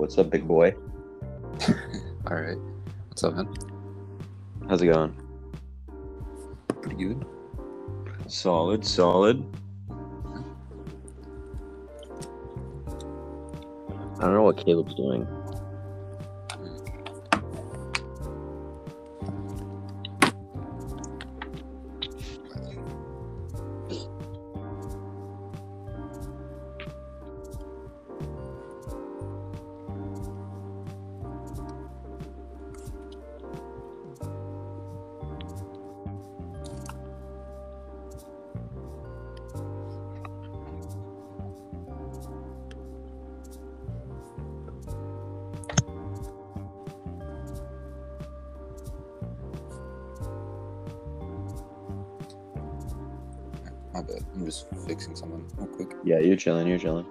what's up, big boy? All right. What's up, man? How's it going? Pretty good. Solid, solid. I don't know what Caleb's doing. Chilling.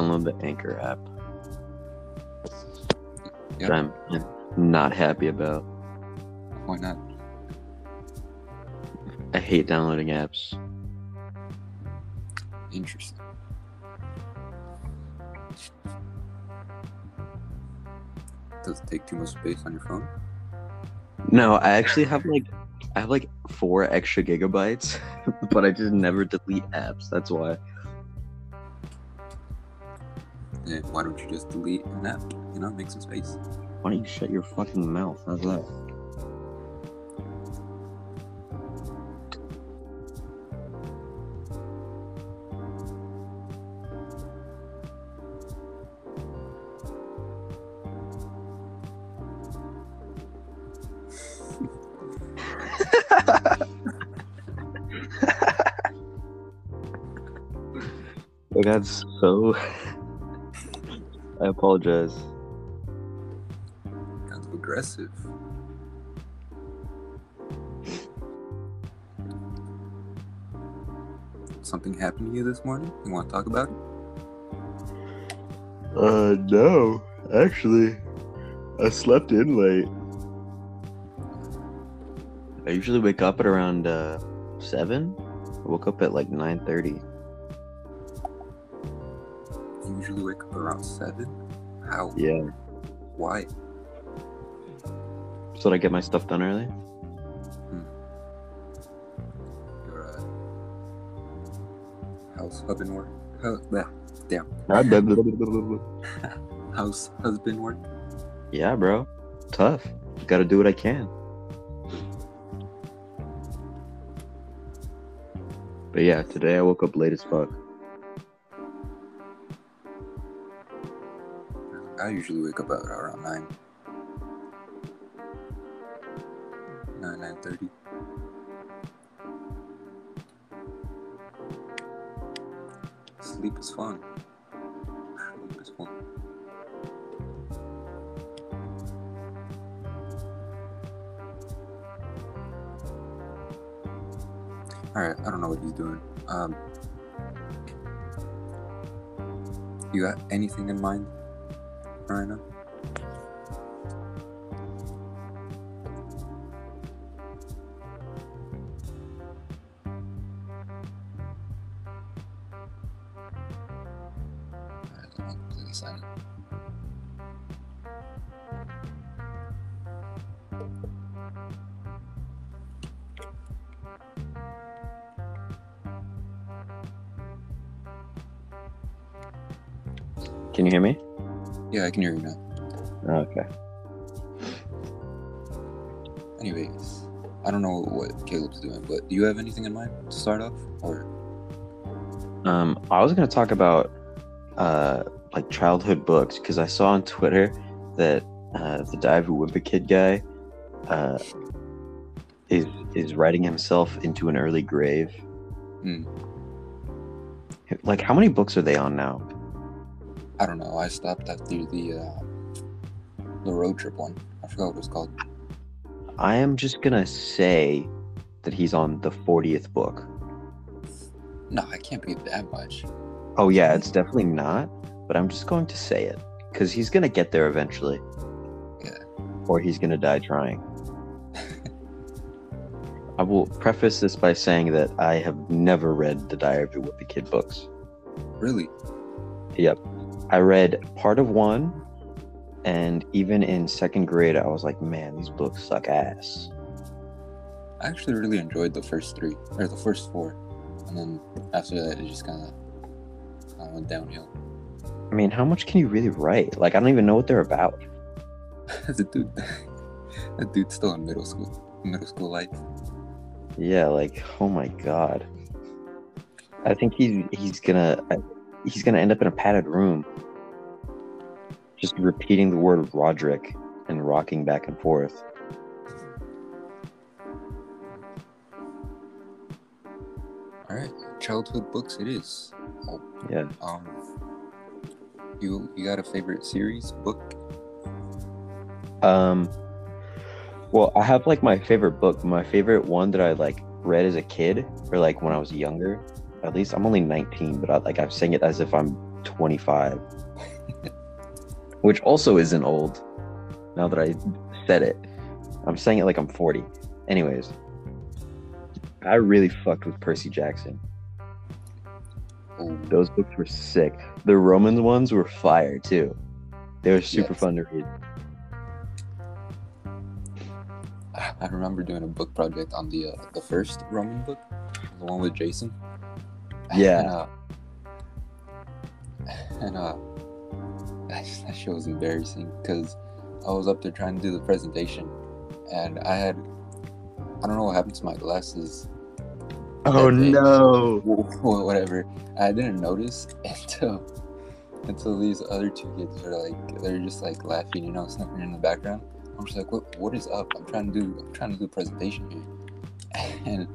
Download the Anchor app. I'm I'm not happy about. Why not? I hate downloading apps. Interesting. Does it take too much space on your phone? No, I actually have like I have like four extra gigabytes, but I just never delete apps. That's why. You just delete an app? You know, make some space. Why don't you shut your fucking mouth? How's that? I got so. I apologize. Kind of aggressive. Something happened to you this morning? You want to talk about it? Uh, no. Actually, I slept in late. I usually wake up at around uh seven. I woke up at like nine thirty. You usually wake up around seven. How? Yeah, Why? so that I get my stuff done early. Your uh, house husband work? Yeah, damn. House husband work? yeah, bro. Tough. Got to do what I can. But yeah, today I woke up late as fuck. I usually wake up at around nine. Nine. Sleep is fun. Sleep is fun. All right, I don't know what he's doing. Um, you got anything in mind right I can hear you now. Okay. Anyways, I don't know what Caleb's doing, but do you have anything in mind to start off? Or Um, I was gonna talk about uh like childhood books because I saw on Twitter that uh, the Dive Whimper Kid guy uh is is writing himself into an early grave. Hmm. Like, how many books are they on now? I don't know. I stopped after the uh, the road trip one. I forgot what it was called. I am just gonna say that he's on the 40th book. No, I can't be that much. Oh yeah, it's definitely not, but I'm just going to say it because he's gonna get there eventually. Yeah. Or he's gonna die trying. I will preface this by saying that I have never read the Diary of a Wimpy Kid books. Really? Yep. I read part of one, and even in second grade, I was like, man, these books suck ass. I actually really enjoyed the first three or the first four, and then after that, it just kind of kind of went downhill. I mean, how much can you really write? Like, I don't even know what they're about. the dude, that dude's still in middle school, middle school life. Yeah, like, oh my god. I think he's he's gonna he's gonna end up in a padded room, just repeating the word Roderick and rocking back and forth. All right, childhood books it is. Oh, Yeah. um, you you got a favorite series book? Um. Well, I have like my favorite book. My favorite one that I like read as a kid, or like when I was younger. At least I'm only 19, but I, like I'm saying it as if I'm 25, which also isn't old. Now that I said it, I'm saying it like I'm 40. Anyways, I really fucked with Percy Jackson. Those books were sick. The Romans ones were fire too. They were super Yes. fun to read. I remember doing a book project on the uh, the first Roman book, the one with Jason. Yeah. And, uh, and uh, that, shit was embarrassing because I was up there trying to do the presentation, and I had I don't know what happened to my glasses. Oh no! Whatever. I didn't notice until until these other two kids are like they're just like laughing, you know, snickering in the background. I'm just like, what what is up? I'm trying to do I'm trying to do a presentation here. And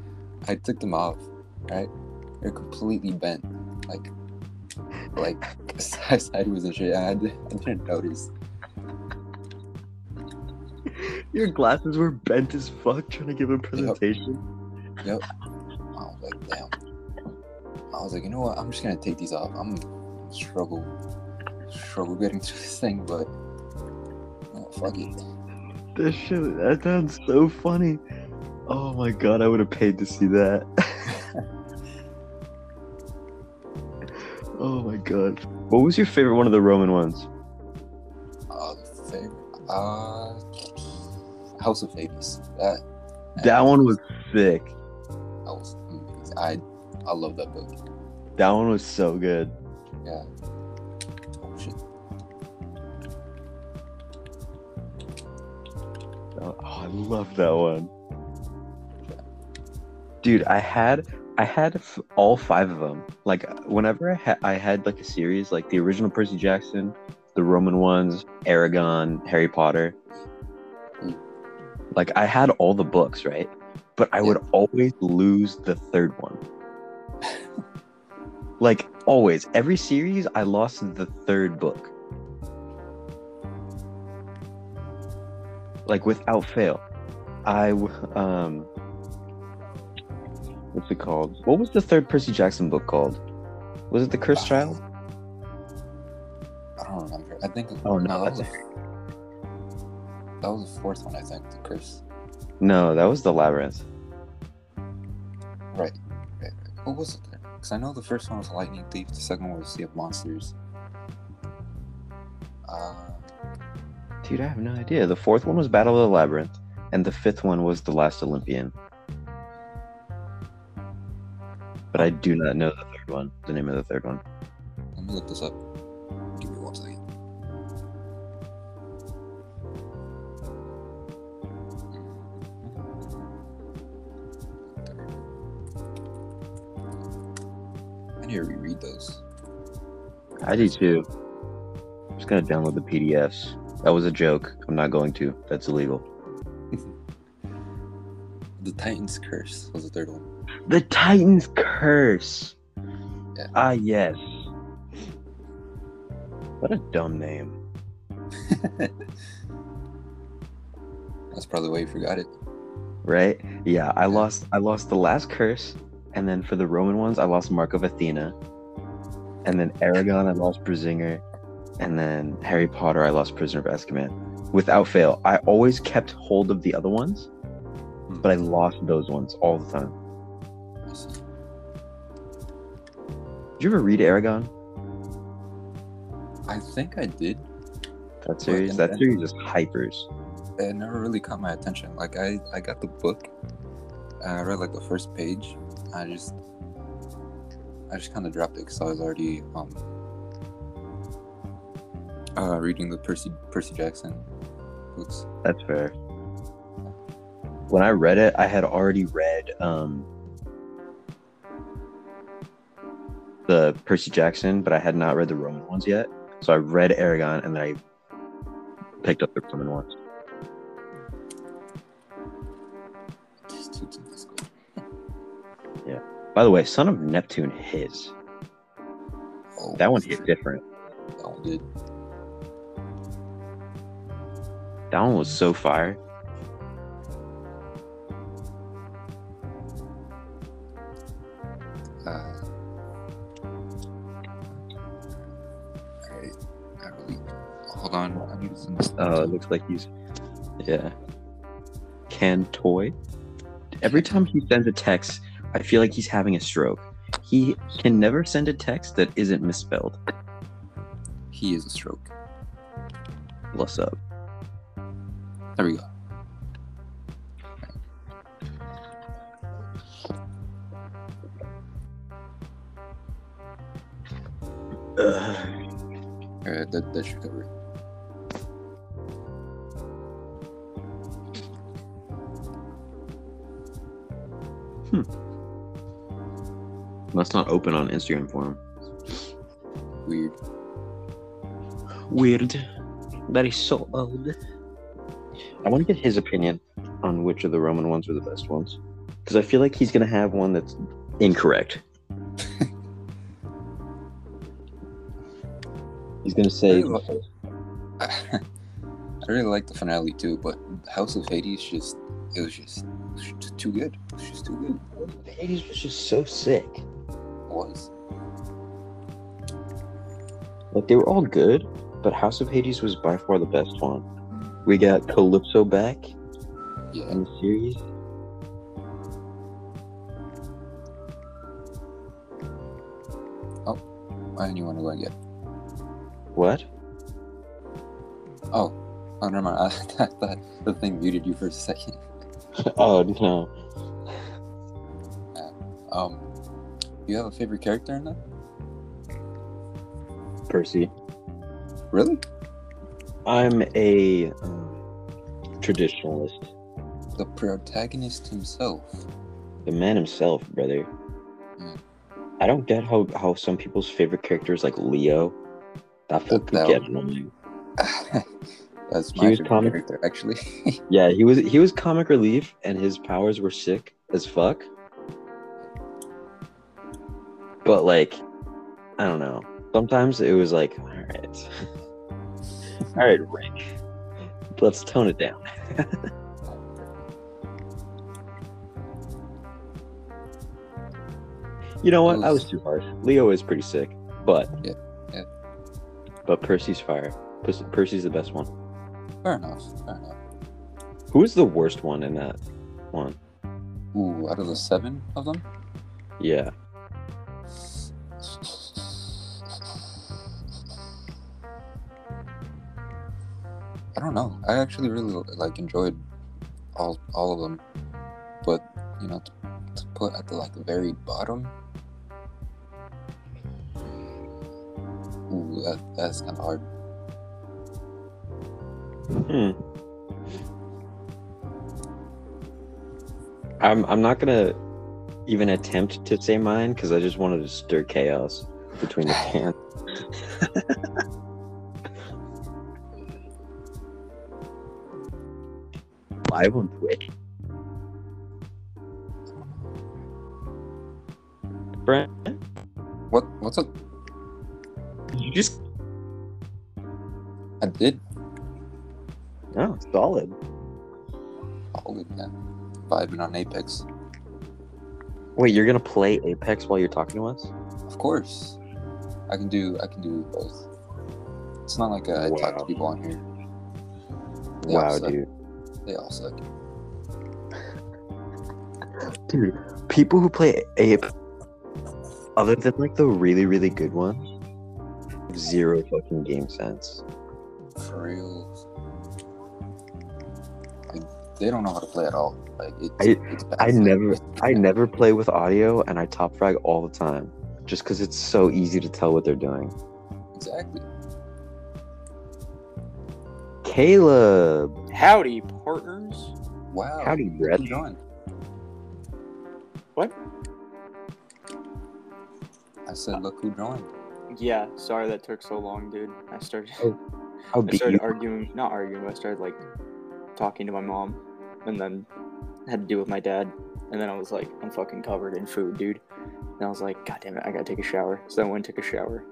I took them off, right? They're completely bent. Like like side- sideways and shit. And I, I didn't notice. Your glasses were bent as fuck trying to give a presentation. Yep. I was like, damn. I was like, you know what? I'm just gonna take these off. I'm struggle struggle getting through this thing, but oh, fuck it. That shit, that sounds so funny. Oh my god, I would have paid to see that. oh my god. What was your favorite one of the Roman ones? Uh, favorite, uh, House of Hades. That That one was sick. that was amazing. I I love that book. That one was so good. Yeah. Oh shit. Oh, I love that one. Dude, I had I had f- all five of them. Like whenever I, ha- I had like a series, like the original Percy Jackson, the Roman ones, Eragon, Harry Potter. Like I had all the books, right? But I would always lose the third one. like always, every series, I lost the third book. Like without fail. I um what's it called? What was the third Percy Jackson book called? Was it The Cursed Child? I don't remember. I think. Oh, no, that was, the, that was the fourth one. I think the curse. No, that was The Labyrinth. Right. Right. right. What was it? Because I know the first one was Lightning Thief. The second one was Sea of Monsters. Uh, Dude, I have no idea. The fourth one was Battle of the Labyrinth, and the fifth one was The Last Olympian. But I do not know the third one, the name of the third one. let me look this up. Give me one second. I need to reread those. I do too. I'm just gonna download the PDFs. That was a joke. I'm not going to. That's illegal. The Titan's Curse was the third one. The Titan's Curse. Yeah. Ah, yes. What a dumb name. That's probably why you forgot it. Right? Yeah, I lost I lost the last curse, and then for the Roman ones, I lost Mark of Athena. And then Eragon, I lost Brisingr. And then Harry Potter, I lost Prisoner of Azkaban. Without fail. I always kept hold of the other ones, but I lost those ones all the time. Did you ever read Eragon? I think I did. That series? That series is hypers. It never really caught my attention. Like I, I got the book. I read like the first page. I just, I just kind of dropped it because I was already um, uh, reading the Percy Percy Jackson books. That's fair. When I read it, I had already read um, the Percy Jackson, but I had not read the Roman ones yet. So I read Eragon and then I picked up the Roman ones. Just two to this good. By the way, Son of Neptune his. Oh, That one hit different. That one did. That one was so fire. Looks like he's yeah. Can toy. Every time he sends a text, I feel like he's having a stroke. He can never send a text that isn't misspelled. He is a stroke. What's up? There we go. Must not open on Instagram for him. Weird. Weird. That is so old. I want to get his opinion on which of the Roman ones were the best ones. Because I feel like he's going to have one that's incorrect. he's going to say. I really, I really like the finale too, but House of Hades just it was just, it was just too good. It was just too good. Hades was just so sick. Was. Like, they were all good, but House of Hades was by far the best one. We got Calypso back Yeah. in the series. And you want to go again? What? Oh, oh, never mind. I thought the thing muted you for a second. oh, no. Um, you have a favorite character in that? Percy. Really? I'm a um, traditionalist. The protagonist himself. The man himself, brother. Mm. I don't get how, how some people's favorite character is like Leo. That fool That- that get one- annoying. That's He my was favorite comic- character, actually. Yeah, he was he was comic relief, and his powers were sick as fuck. But like, I don't know. Sometimes it was like, all right, all right, Rick, let's tone it down. You know what? I was too harsh. Leo is pretty sick, but Yeah, yeah. But Percy's fire. Percy's the best one. Fair enough. Fair enough. Who is the worst one in that one? Ooh, out of the seven of them, Yeah. Don't know. I actually really like enjoyed all all of them, but you know, to, to put at the like the very bottom. Ooh, that, that's kind of hard. Hmm. I'm I'm not gonna even attempt to say mine because I just wanted to stir chaos between the cans. Live on Twitch. Brent, What what's up? you just I did. Oh, solid. Solid, man. Vibing on Apex. Wait, you're gonna play Apex while you're talking to us? Of course. I can do I can do both. It's not like uh, I talk to people on here. They all wow, suck. dude. They all suck. Dude, people who play Ape, other than like the really, really good ones, have zero fucking game sense. For real. Like they don't know how to play at all. Like it's, I- it's. I never, I never play with audio, and I top frag all the time, just because it's so easy to tell what they're doing. exactly. Caleb, Howdy, partners. Wow. howdy, Look Brett. who joined. What? I said, look who joined. Yeah, sorry that took so long, dude. I started, Oh, How I started you? arguing, not arguing, but I started like talking to my mom, and then had to deal with my dad, and then I was like, I'm fucking covered in food, dude. And I was like, God damn it, I gotta take a shower. So I went and took a shower,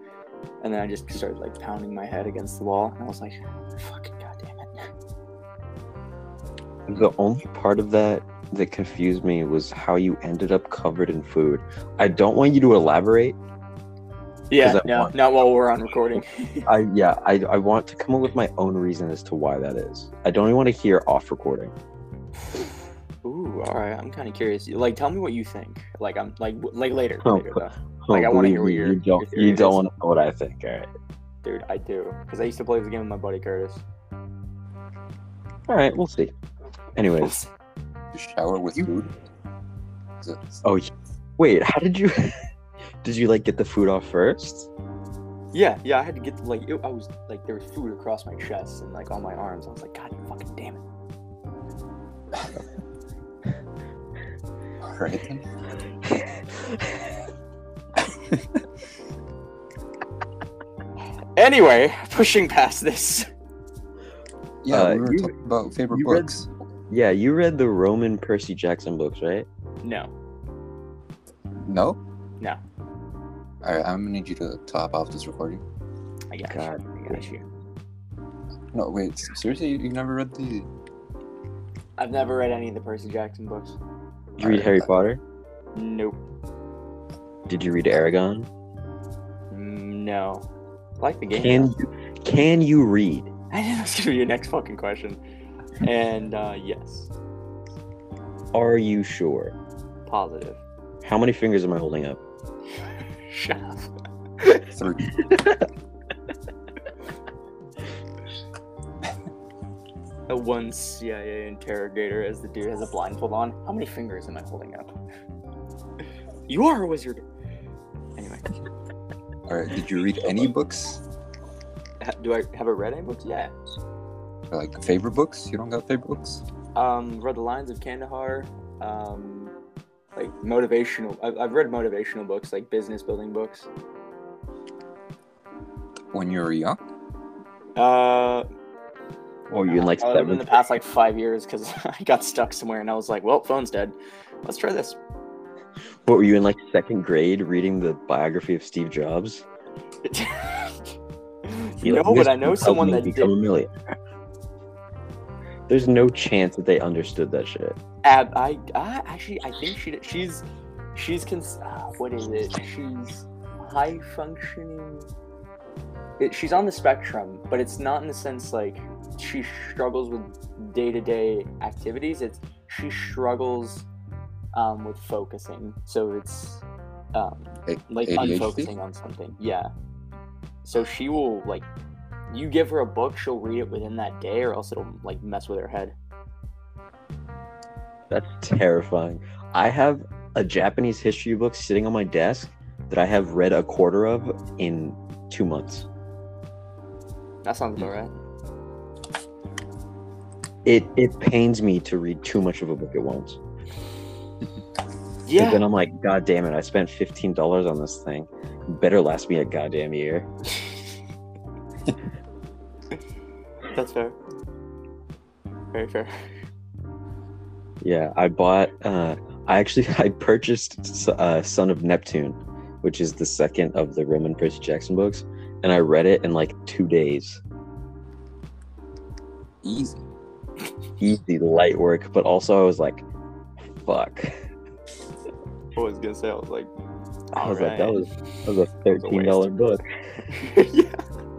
and then I just started like pounding my head against the wall, and I was like, fucking god damn it. The only part of that that confused me was how you ended up covered in food. I don't want you to elaborate. Yeah, no, want- not while we're on recording. I yeah, I, I want to come up with my own reason as to why that is. I don't even want to hear off recording. Ooh, all right. I'm kind of curious. Like, tell me what you think. Like, I'm like, w- like later, Oh, later. Oh, Like, I wanna believe hear what your- you don't your you don't want to know what I think. All right. Dude, I do, because I used to play this game with my buddy Curtis. All right, we'll see. Anyways, To shower with You- food. Is it- oh wait, how did you did you like get the food off first? Yeah, yeah. I had to get like, it, I was like, there was food across my chest and like on my arms. I was like, God, you fucking damn it. All right then. Anyway, pushing past this. Yeah, Uh, we were you- talking about favorite you read- books. Yeah, you read the Roman Percy Jackson books, right? No, No. No. All right, I'm gonna need you to top off this recording. I got God. you. I got you. No, wait. Seriously, you, you never read the? I've never read any of the Percy Jackson books. Did you read Harry Potter? Nope. Did you read Eragon? Mm, No. I like the game. Can you can you read? I knew that was gonna be your next fucking question. And uh, yes, Are you sure? positive. How many fingers am I holding up? Shut up. Three. A one CIA interrogator as the dude has a blindfold on. How many fingers am I holding up? You are a wizard. Anyway, All right. Did you read any books? ha- do I have I read any books? Yeah. Or, like favorite books? You don't got favorite books? Um, read the Lions of Kandahar. Um, like motivational. I've, I've read motivational books, like business building books. When you were young? Uh, Or you in like uh, in the past like five years because I got stuck somewhere and I was like, well, phone's dead. Let's try this. What were you in like second grade reading the biography of Steve Jobs? You're like, no, but I know someone that become did. a millionaire. There's no chance that they understood that shit. Ab, I, I actually, I think she, she's, she's, cons- uh, what is it? She's high functioning. It, she's on the spectrum, but it's not in the sense like she struggles with day to day activities. It's she struggles um, with focusing. So it's um, A- like ADHD? unfocusing on something. Yeah. So she will like, you give her a book, she'll read it within that day, or else it'll like mess with her head. That's terrifying. I have a Japanese history book sitting on my desk that I have read a quarter of in two months. That sounds about right. It it pains me to read too much of a book at once. Yeah. Then I'm like, God damn it! I spent fifteen dollars on this thing. Better last me a goddamn year. That's fair. Very fair. Yeah, I bought. Uh, I actually I purchased uh, Son of Neptune, which is the second of the Roman Percy Jackson books, and I read it in like two days. Easy. easy light work, but also I was like, fuck. I was gonna say I was like, I was like, that was that was a thirteen dollar book. yeah.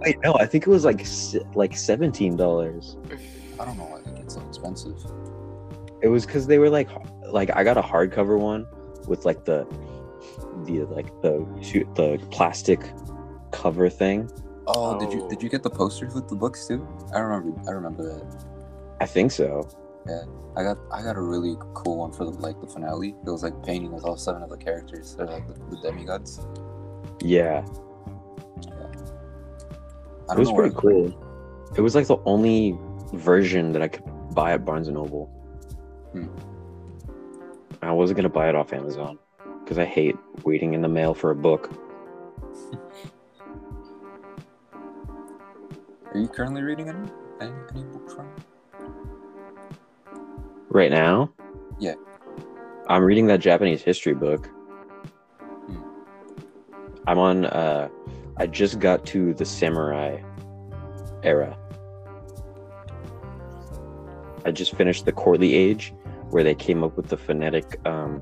Wait, no, I think it was like like seventeen dollars. I don't know why they get so expensive. It was because they were like, like I got a hardcover one with like the, the like the two- the plastic cover thing. Oh, did you Oh. did you get the posters with the books too? I remember I remember that. I think so. Yeah, I got I got a really cool one for the, like the finale. It was like painting with all seven of the characters. They're like the, the demigods. Yeah, I it was pretty cool. It was like the only version that I could buy at Barnes and Noble. Hmm. I wasn't gonna buy it off Amazon because I hate waiting in the mail for a book. Are you currently reading any any, any books from? Right now, Yeah. I'm reading that Japanese history book. Hmm. I'm on. uh I just got to the samurai era. I just finished the courtly age, where they came up with the phonetic um,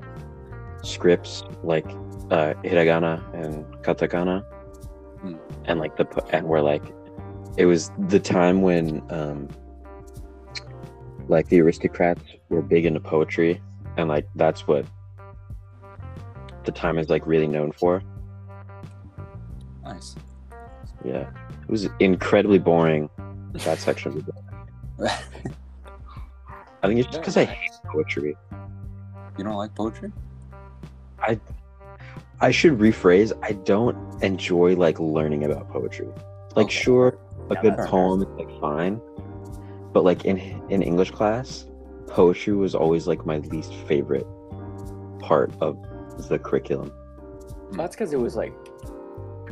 scripts like uh, hiragana and katakana, Hmm. and like the and where like it was the time when um, like the aristocrats were big into poetry, and like that's what the time is like really known for. Nice. Yeah, it was incredibly boring that section of the book. I think it's just because I hate poetry. you don't like poetry? I I should rephrase. I don't enjoy like learning about poetry. Like, Okay. sure, a Yeah, good poem is like fine, but like in in English class, poetry was always like my least favorite part of the curriculum. That's because it was like,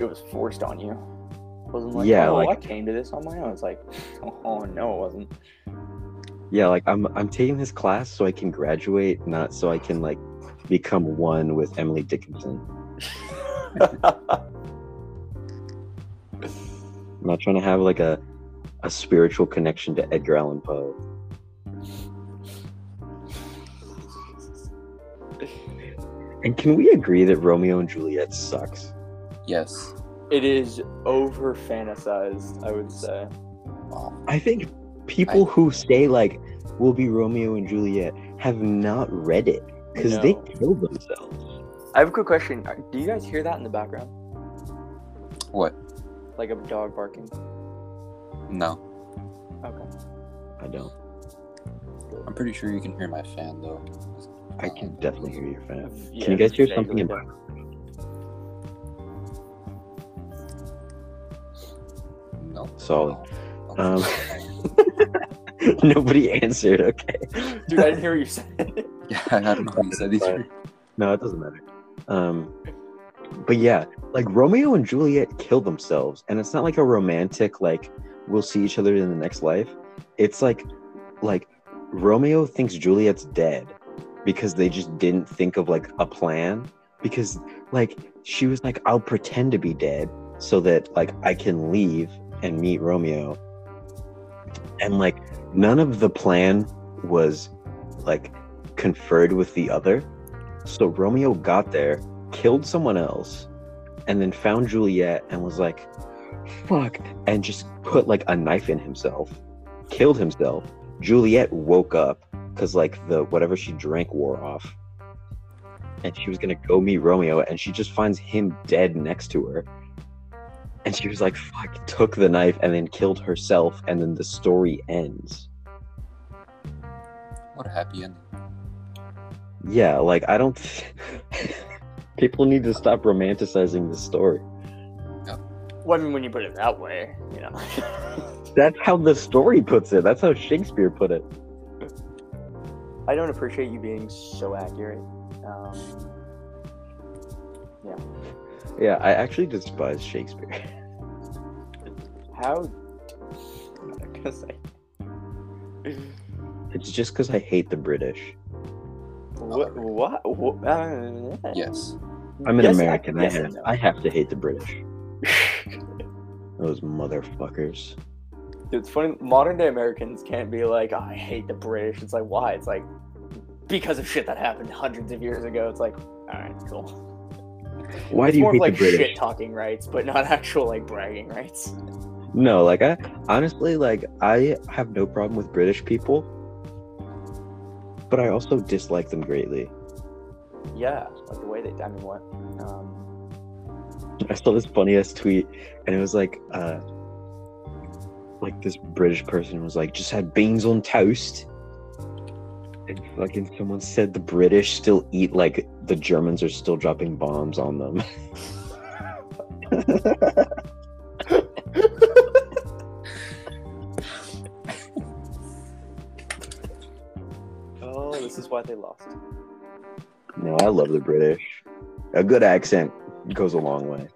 it was forced on you. It wasn't like, Yeah, oh, like- I came to this on my own. It's like, oh no, it wasn't. Yeah, like I'm I'm taking this class so I can graduate, not so I can like become one with Emily Dickinson. I'm not trying to have like a a spiritual connection to Edgar Allan Poe. And can we agree that Romeo and Juliet sucks? Yes. it is over fantasized, I would say. I think people who say like will be Romeo and Juliet have not read it because they No. killed themselves. I have a quick question. Do you guys hear that in the background? What? Like a dog barking? No. Okay. I don't. I'm pretty sure you can hear my fan though. I can definitely hear your fan. Yeah, Can you guys hear something in do. No. Solid. No. Um, nobody answered. Okay. Dude, I didn't hear what you said. yeah, I don't know what you said either. No, it doesn't matter. Um, but yeah, like Romeo and Juliet kill themselves, and it's not like a romantic like we'll see each other in the next life. It's like like Romeo thinks Juliet's dead because they just didn't think of like a plan because like she was like I'll pretend to be dead so that like I can leave and meet Romeo. And like none of the plan was like conferred with the other. So Romeo got there, killed someone else, and then found Juliet and was like, fuck, and just put like a knife in himself, killed himself. Juliet woke up because like the whatever she drank wore off. And she was gonna go meet Romeo, and she just finds him dead next to her. And she was like, fuck, took the knife and then killed herself, and then the story ends. What a happy ending. Yeah, like I don't. People need to stop romanticizing the story. well, I mean, when you put it that way, you know. That's how the story puts it. That's how Shakespeare put it. I don't appreciate you being so accurate. Um, Yeah, I actually despise Shakespeare. how? Because I'm not say. It's just because I hate the British. What? What? what? Uh, Yes. I'm an yes, American. I yes have no. I have to hate the British. Those motherfuckers. Dude, it's funny. Modern day Americans can't be like, oh, I hate the British. It's like, why? It's like because of shit that happened hundreds of years ago. It's like, all right, cool. Why it's do you more hate of like the British? shit talking rights, but not actual like bragging rights. No, like I honestly like I have no problem with British people, but I also dislike them greatly. Yeah, like the way they. I mean, what? Um, I saw this funny ass tweet, and it was like, uh, like this British person was like, just had beans on toast, and fucking someone said the British still eat like the Germans are still dropping bombs on them. oh, this is why they lost. no, I love the British. A good accent goes a long way.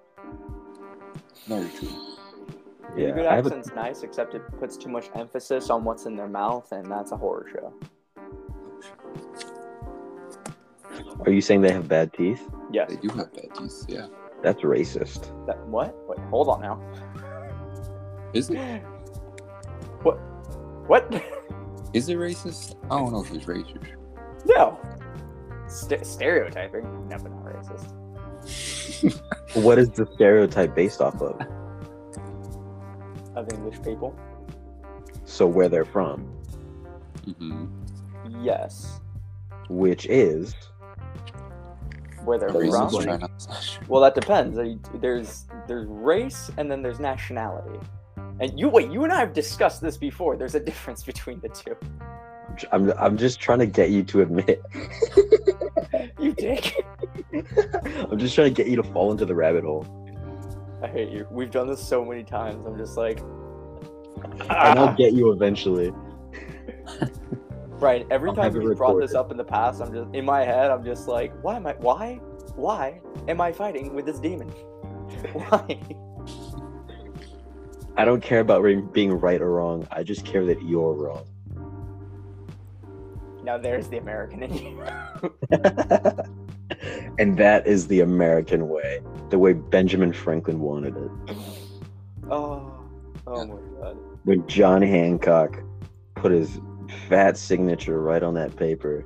Very true. Yeah, Yeah, good I have a, accent's nice, except it puts too much emphasis on what's in their mouth, and that's a horror show. Are you saying they have bad teeth? Yes. They do have bad teeth. Yeah. That's racist. That, what? Wait, hold on now. Is it? What? What? Is it racist? I don't know if it's racist. no. St- stereotyping? No, but not racist. What is the stereotype based off of? Of English people? So where they're from, hmm Yes. which is Where they're Racist from? China. Well, that depends. There's there's race and then there's nationality. And you wait, you and I have discussed this before. There's a difference between the two. I'm I'm just trying to get you to admit. You dick. I'm just trying to get you to fall into the rabbit hole. I hate you. We've done this so many times. I'm just like And Ah. I'll get you eventually. Right. Every I'll time we've brought this up in the past, I'm just in my head. I'm just like, why am I? Why? Why am I fighting with this demon? Why? I don't care about being right or wrong. I just care that you're wrong. Now there's the American in you. and that is the American way, the way Benjamin Franklin wanted it. Oh, oh my god. When John Hancock put his fat signature right on that paper,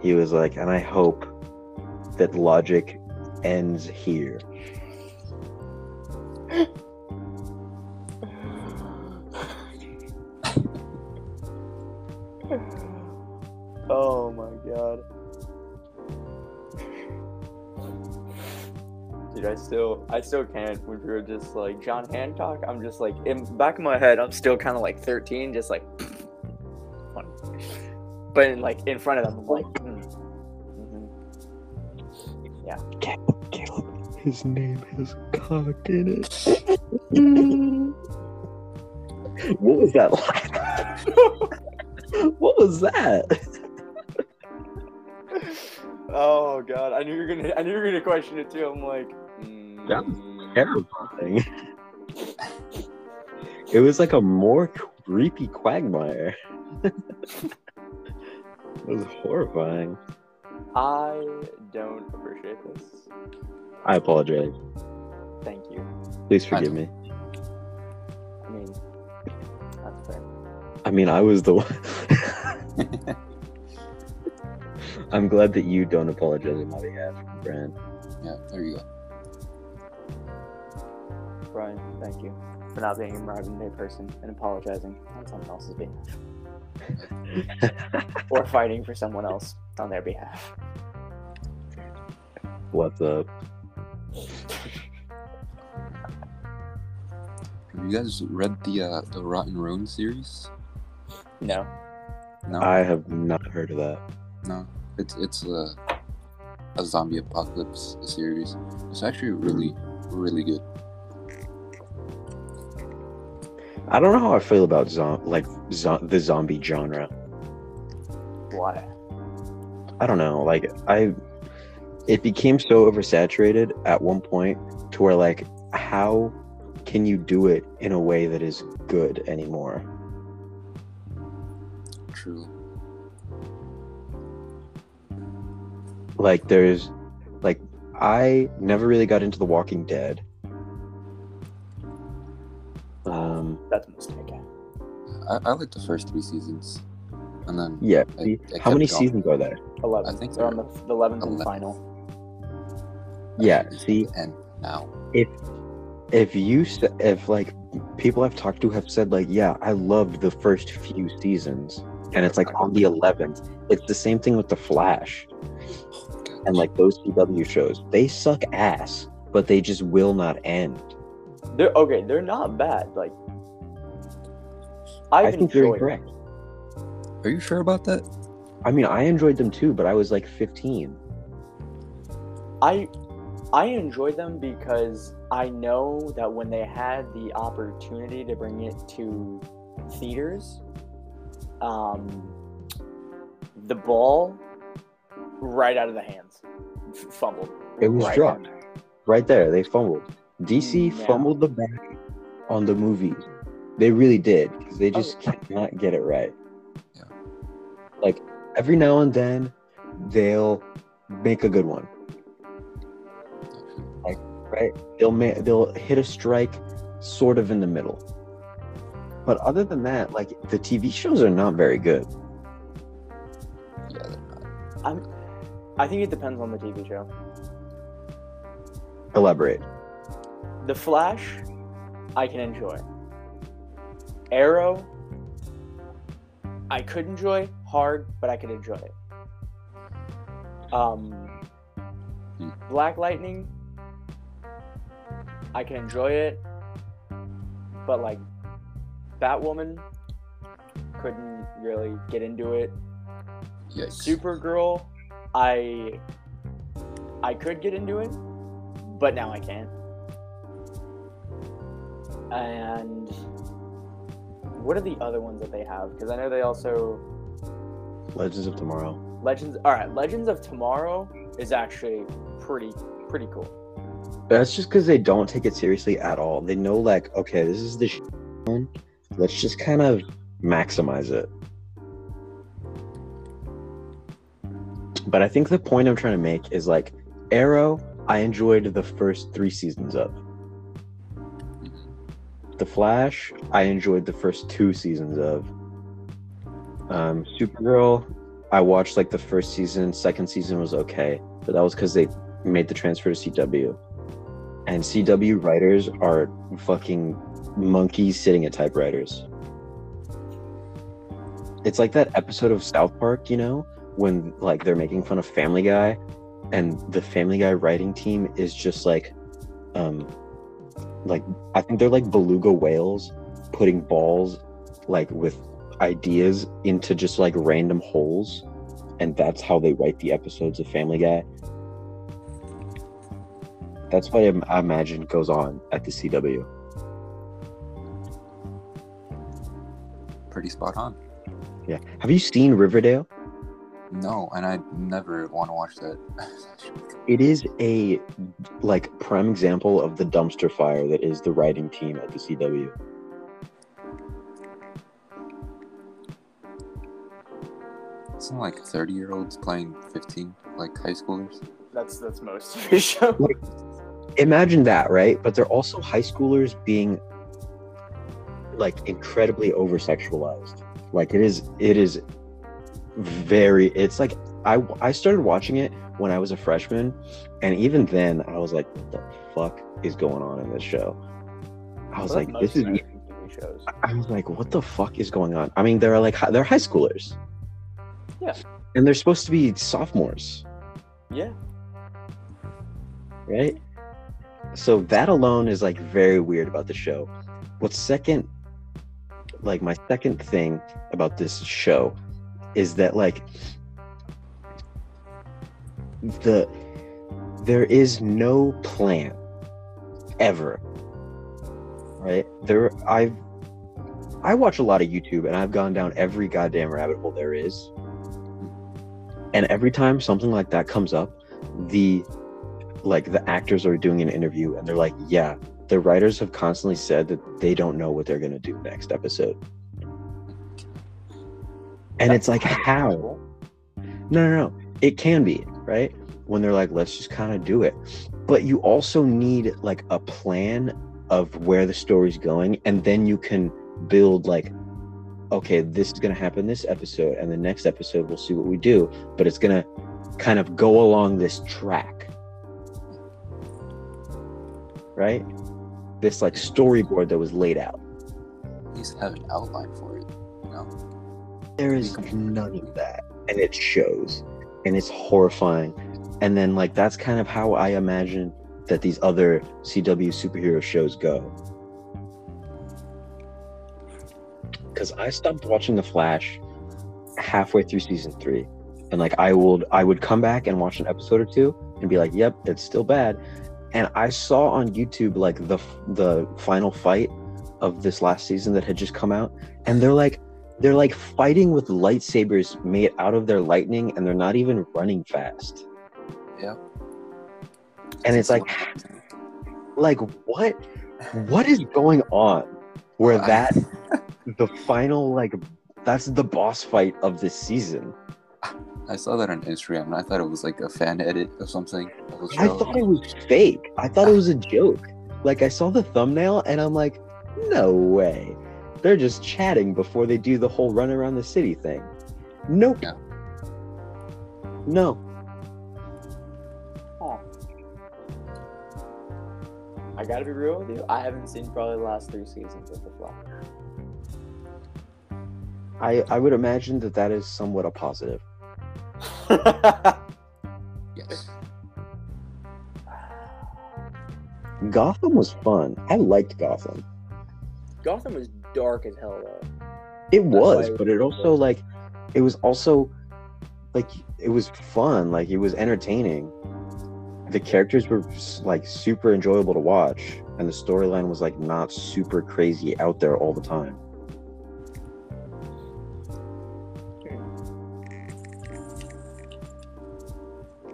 he was like, and I hope that logic ends here. oh my god. Dude, I still, I still can't. When you're just like John Hancock, I'm just like in back of my head, I'm still kind of like 13, just like. But in, like in front of them, I'm like. mm, mhm. Caleb, his name has cock in it. what was that like? what was that? Oh god, I knew you were gonna, I knew you were gonna question it too. I'm like. That was mm. Terrifying. it was like a more creepy quagmire. it was horrifying. I don't appreciate this. I apologize. Thank you. Please forgive don't. me. I mean, that's fair. I mean, I was the one. I'm glad that you don't apologize on my behalf, Brand. yeah, there you go. Brian, thank you for not being a modern day person and apologizing on someone else's behalf. Or fighting for someone else on their behalf. What's up? Have you guys read the uh, the Rot & Ruin series? No. No, I have not heard of that. no. It's it's a a zombie apocalypse series. It's actually really really good. I don't know how I feel about zom- like zo- the zombie genre. Why? I don't know. Like I, it became so oversaturated at one point to where like, how can you do it in a way that is good anymore? True. Like there's, like I never really got into The Walking Dead. Um, That's a mistake. I, I like the first three seasons, and then Yeah. I- I how many going. seasons are there? Eleven. I think they're on the the eleventh and final. Yeah. See, and now if if you s- if like people I've talked to have said like, yeah, I loved the first few seasons, and it's like on the eleventh. It's the same thing with the Flash and like those CW shows. They suck ass, but they just will not end. They're okay. They're not bad. Like I've I think you're enjoyed. incorrect. Are you sure about that? I mean, I enjoyed them too, but I was like 15. I I enjoy them because I know that when they had the opportunity to bring it to theaters, um, the ball right out of the hands, f- fumbled. It was right dropped. Right there, they fumbled. DC Mm, yeah. fumbled the bag on the movie. They really did because they just cannot get it right. Yeah. Like every now and then, they'll make a good one. Like right? They'll ma- they'll hit a strike, sort of in the middle. But other than that, like the TV shows are not very good. Yeah, they're not. I'm. I think it depends on the TV show. Elaborate. The Flash, I can enjoy. Arrow, I could enjoy hard, but I could enjoy it. Um, Hmm. Black Lightning, I can enjoy it, but like Batwoman, couldn't really get into it. Yikes. Supergirl, I I could get into it, but now I can't. And what are the other ones that they have? Because I know they also Legends of Tomorrow. Legends. All right, Legends of Tomorrow is actually pretty pretty cool. That's just because they don't take it seriously at all. They know, like, okay, this is the sh- let's just kind of maximize it. But I think the point I'm trying to make is like, Arrow, I enjoyed the first three seasons of. The Flash, I enjoyed the first two seasons of. Um, Supergirl, I watched like the first season. Second season was okay, but that was because they made the transfer to CW. And CW writers are fucking monkeys sitting at typewriters. It's like that episode of South Park, you know, when like they're making fun of Family Guy and the Family Guy writing team is just like um like I think they're like beluga whales putting balls like with ideas into just like random holes and that's how they write the episodes of Family Guy. That's what I, I imagine goes on at the CW. Pretty spot on. Yeah. Have you seen Riverdale? No, and I never want to watch that. It is a like prime example of the dumpster fire that is the writing team at the CW. Isn't like 30 year olds playing 15, like high schoolers? That's that's most of the show. Imagine that, right? But they're also high schoolers being like incredibly over sexualized. Like it is it is very it's like I I started watching it when I was a freshman and even then I was like what the fuck is going on in this show? I was Well, like this is shows. I was like, what the fuck is going on? I mean, they're like they're high schoolers. Yeah. And they're supposed to be sophomores, Yeah. right? So that alone is like very weird about the show. What's second like my second thing about this show is that like the there is no plan ever right? There i've i watch a lot of youtube and i've gone down every goddamn rabbit hole there is. And every time something like that comes up the like the actors are doing an interview and they're like yeah the writers have constantly said that they don't know what they're going to do next episode and it's like how no, no, no. It can be, right? When they're like, let's just kind of do it. But you also need like a plan of where the story's going, and then you can build like okay, this is gonna happen this episode, and the next episode we'll see what we do. But it's gonna kind of go along this track, right? This like storyboard that was laid out. At least have an outline for it. You know. There is none of that, and it shows, and it's horrifying. And then like that's kind of how I imagine that these other CW superhero shows go. Because I stopped watching The Flash halfway through season three, and like I would I would come back and watch an episode or two and be like, "Yep, it's still bad." And I saw on YouTube like the the final fight of this last season that had just come out, and they're like they're like fighting with lightsabers made out of their lightning, and they're not even running fast. Yeah. And it's like, like what? What is going on? Where that the final like that's the boss fight of this season. I saw that on Instagram and I thought it was like a fan edit or something. i thought it was fake. I thought it was a joke. Like i saw the thumbnail and i'm like no way they're just chatting before they do the whole run around the city thing nope Yeah. no Huh. I gotta be real with you. I haven't seen probably the last three seasons of The Flash. i i would imagine that that is somewhat a positive Yes. gotham was fun i liked gotham Gotham was dark as hell though. It That's was, but it also like it was also like it was fun, like it was entertaining. The characters were like super enjoyable to watch, and the storyline was like not super crazy out there all the time.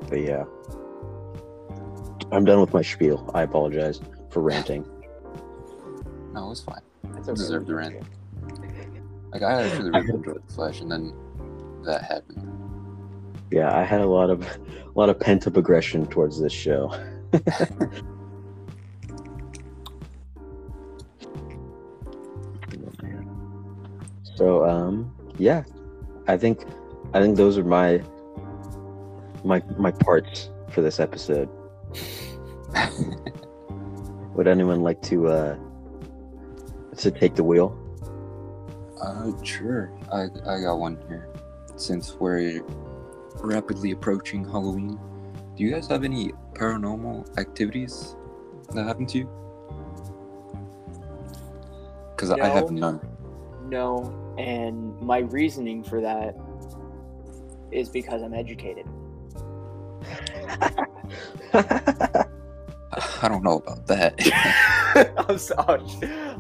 But yeah. I'm done with my spiel. I apologize for ranting. No, it was fine. It's I deserve the rant. Like I actually really enjoyed the Flash, and then that happened. yeah i had a lot of a lot of pent-up aggression towards this show so um yeah i think i think those are my my my parts for this episode would anyone like to uh to take the wheel Uh, sure. I I got one here. Since we're rapidly approaching Halloween, do you guys have any paranormal activities that happen to you? Because I have none. No, and my reasoning for that is because I'm educated. I don't know about that. I'm sorry.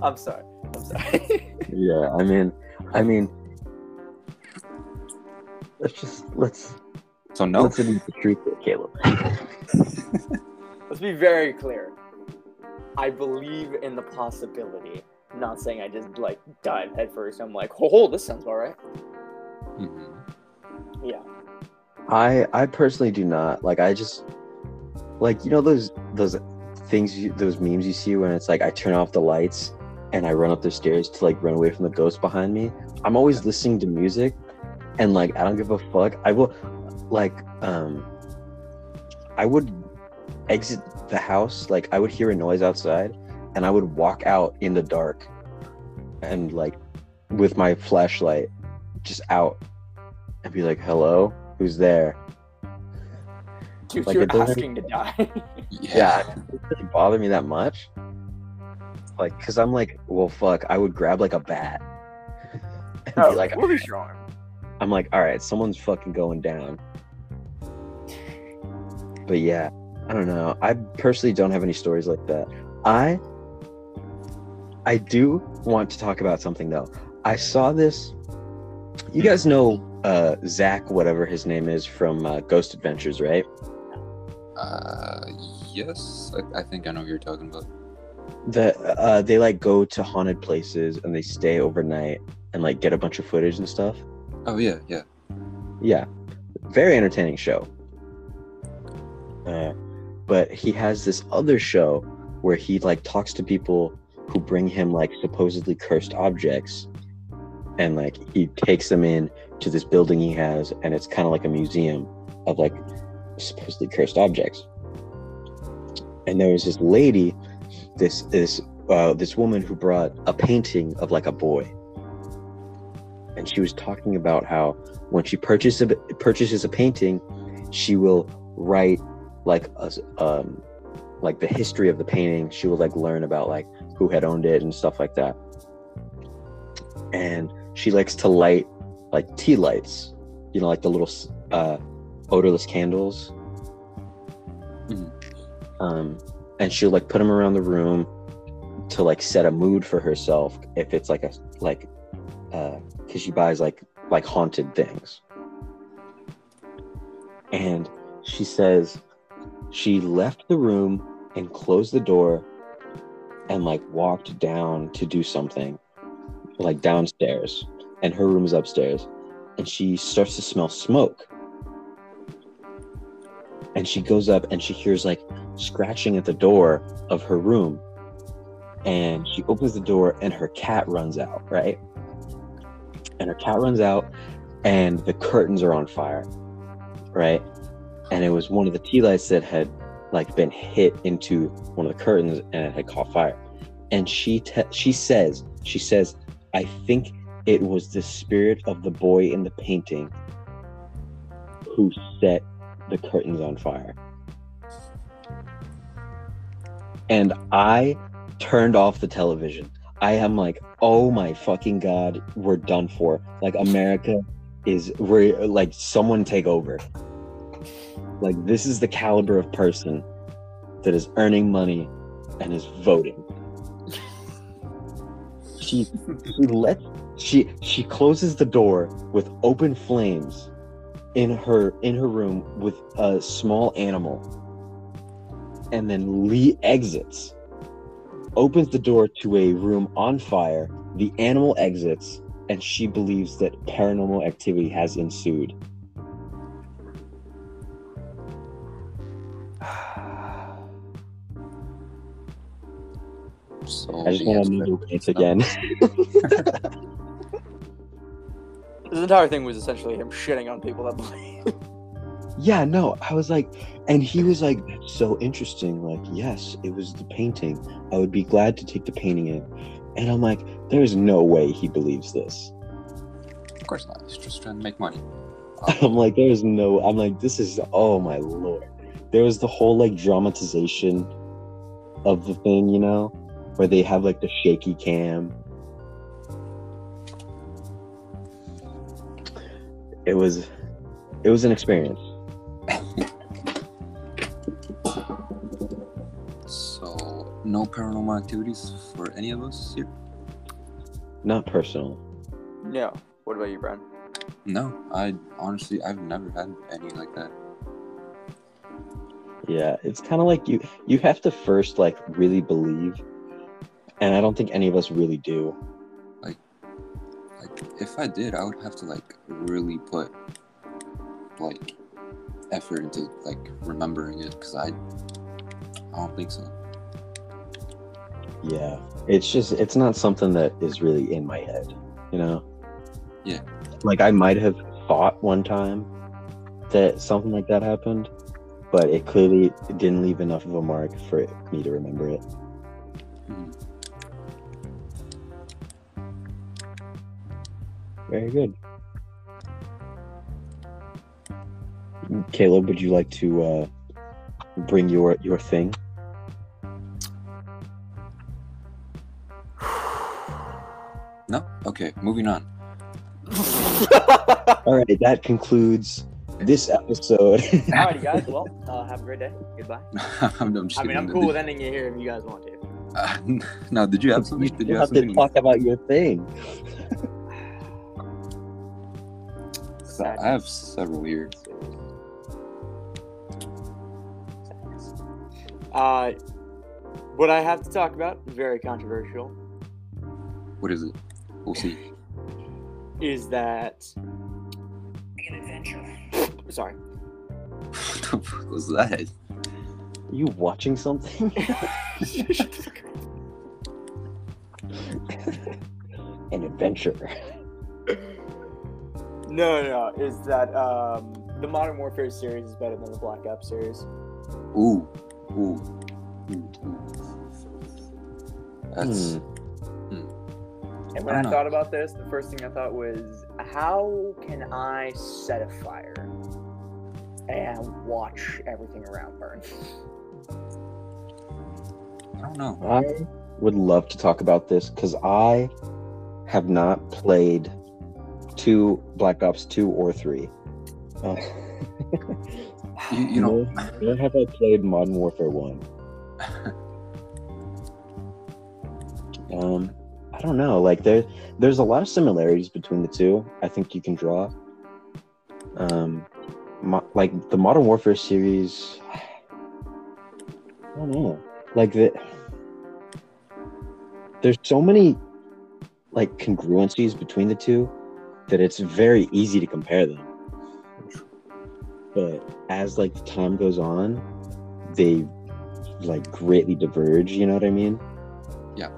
I'm sorry. I'm sorry. yeah i mean i mean let's just let's so no. let's admit the truth here, caleb Let's be very clear. I believe in the possibility. I'm not saying I just like dive headfirst. I'm like, oh, this sounds alright. Mhm. Yeah. I I personally do not like. I just like you know those those things you, those memes you see when it's like I turn off the lights and I run up the stairs to like run away from the ghost behind me. I'm always listening to music and like I don't give a fuck. I will like um I would exit the house like I would hear a noise outside and I would walk out in the dark and like with my flashlight just out and be like hello who's there Dude, Like, you're it doesn't- asking to die. yeah. It doesn't bother me that much? Like because i'm like well fuck i would grab like a bat. And oh, be like we'll be strong. i'm like all right someone's fucking going down. But yeah i don't know. I personally don't have any stories like that. I i do want to talk about something though. I saw this you guys know uh zach whatever his name is from uh, ghost adventures right Uh, yes. I, I think I know what you're talking about. the uh they like go to haunted places and they stay overnight and like get a bunch of footage and stuff Oh yeah, yeah. yeah very entertaining show uh, but he has this other show where he like talks to people who bring him like supposedly cursed objects and like he takes them in to this building he has, and it's kind of like a museum of like supposedly cursed objects. And there was this lady, this this uh, this woman who brought a painting of like a boy, and she was talking about how when she purchases a, purchases a painting, she will write like a, um like the history of the painting. She will like learn about like who had owned it and stuff like that. And she likes to light like tea lights, you know, like the little uh, odorless candles. Mhm. Um, and she'll like put them around the room to like set a mood for herself. If it's like a like, uh, because she buys like like haunted things. And she says she left the room and closed the door and like walked down to do something like downstairs and her room is upstairs and she starts to smell smoke and she goes up and she hears like scratching at the door of her room. And she opens the door and her cat runs out right? And her cat runs out and the curtains are on fire right? And it was one of the tea lights that had like been hit into one of the curtains and it had caught fire. And she te- she says she says i think it was the spirit of the boy in the painting who set the curtains on fire. And i turned off the television. I am like oh my fucking god we're done for. Like america is we're like someone take over. Like this is the caliber of person that is earning money and is voting. She she lets she she closes the door with open flames in her in her room with a small animal and then Lee exits opens the door to a room on fire. The animal exits and she believes that paranormal activity has ensued. So i just want to it's no. again This entire thing was essentially him shitting on people that believe. Yeah, no, I was like, and he was like, so interesting. Like, yes, it was the painting. I would be glad to take the painting in. And I'm like, there's no way he believes this. Of course not. He's just trying to make money. I'm like, there's no, I'm like, this is, oh my lord. There was the whole like dramatization of the thing, you know, where they have like the shaky cam. It was, it was an experience. So no paranormal activities for any of us here. Not personal. no. What about you, Brian? No, I honestly I've never had any like that. Yeah, it's kind of like you you have to first like really believe, and I don't think any of us really do. Like if I did, I would have to like really put like effort into like remembering it because I I don't think so. Yeah, it's just it's not something that is really in my head, you know. Yeah. Like I might have thought one time that something like that happened, but it clearly didn't leave enough of a mark for me to remember it. Mhm. Very good. Caleb, would you like to uh, bring your your thing? No. Okay, moving on. All right, that concludes this episode. Alrighty, guys. Well, uh, have a great day. Goodbye. I'm, I'm just I mean, I'm cool Did- with ending it here if you guys want to. Uh, no, did you have something? Did you you have have to talk about your thing. I have several years. Uh, what I have to talk about, very controversial, What is it? We'll see. is that. An adventure. Sorry. what the fuck was that? Are you watching something? An adventure. No, no, no. Is that um, the Modern Warfare series is better than the Black Ops series? Ooh, ooh, ooh, ooh. That's Hmm. And when I I, don't thought about this, the first thing I thought was, how can I set a fire and watch everything around burn? I don't know. I would love to talk about this because I have not played two Black Ops two or three. Uh, You, you know, nor- nor have I played Modern Warfare one. Um, I don't know. Like there, there's a lot of similarities between the two. I think you can draw. Um, mo- like the Modern Warfare series. I don't know. Like the, there's so many, like congruencies between the two, that it's very easy to compare them. But as like the time goes on, they like greatly diverge. You know what I mean? Yeah.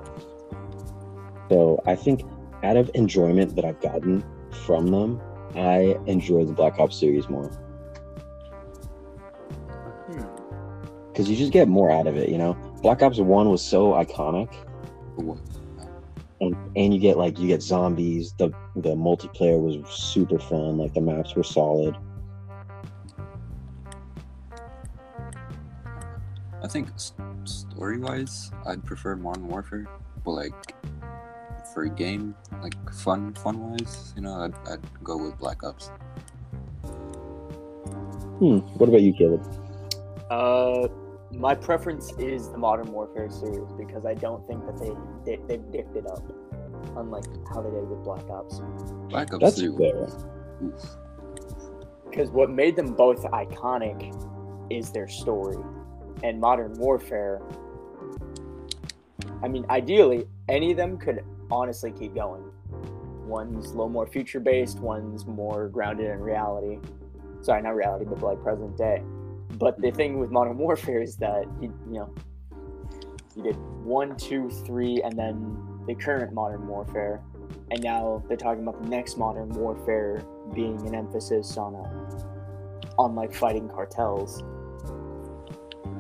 So I think out of enjoyment that I've gotten from them, I enjoy the Black Ops series more Hmm. because you just get more out of it. You know, Black Ops One was so iconic, what? And and you get like you get zombies. The the multiplayer was super fun. Like the maps were solid. I think story wise, I'd prefer Modern Warfare, but like for a game, like fun fun wise, you know, I'd, I'd go with Black Ops. Hmm. What about you, Caleb? Uh, my preference is the Modern Warfare series because I don't think that they they they dicked it up, unlike how they did with Black Ops. Black Ops That's 3. fair. Because what made them both iconic is their story, and Modern Warfare. I mean, ideally, any of them could honestly keep going. One's a little more future based, one's more grounded in reality. Sorry, not reality, but like present day. But the thing with Modern Warfare is that you, you know you did one, two, three, and then the current Modern Warfare, and now they're talking about the next Modern Warfare being an emphasis on a, on like fighting cartels.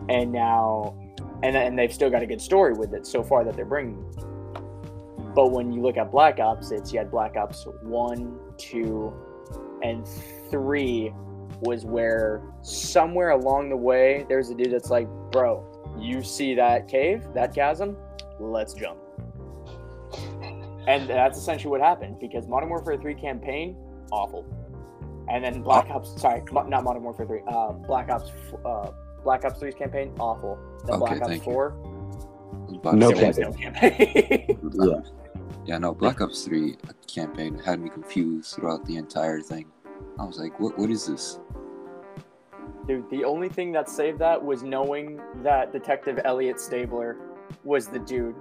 And now, and and they've still got a good story with it so far that they're bringing. But when you look at Black Ops, it's you had Black Ops one, two, and three was where somewhere along the way there's a dude that's like, bro, you see that cave, that chasm, let's jump. And that's essentially what happened because Modern Warfare 3 campaign, awful. And then Black Ops, sorry, not Modern Warfare 3, uh, Black Ops, uh, Black Ops 3's campaign, awful. Then Okay, Black Ops 4, Black No Ops there was 3. no campaign. Yeah. Yeah, no, Black Ops 3 campaign had me confused throughout the entire thing. I was like, what, what is this? Dude, the only thing that saved that was knowing that Detective Elliot Stabler was the dude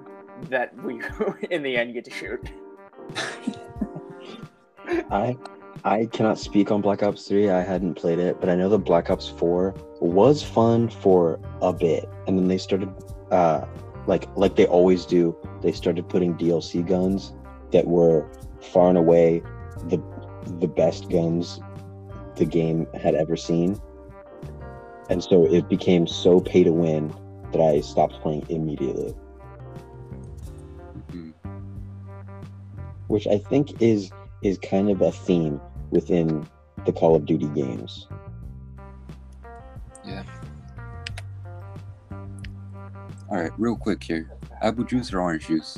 that we, in the end, get to shoot. I I cannot speak on Black Ops 3. I hadn't played it, but I know that Black Ops 4 was fun for a bit. And then they started uh like like they always do, they started putting DLC guns that were far and away the the best guns the game had ever seen. And so it became so pay to win that I stopped playing immediately, Mhm. which I think is is kind of a theme within the Call of Duty games. Yeah. All right, real quick here. Apple juice or orange juice?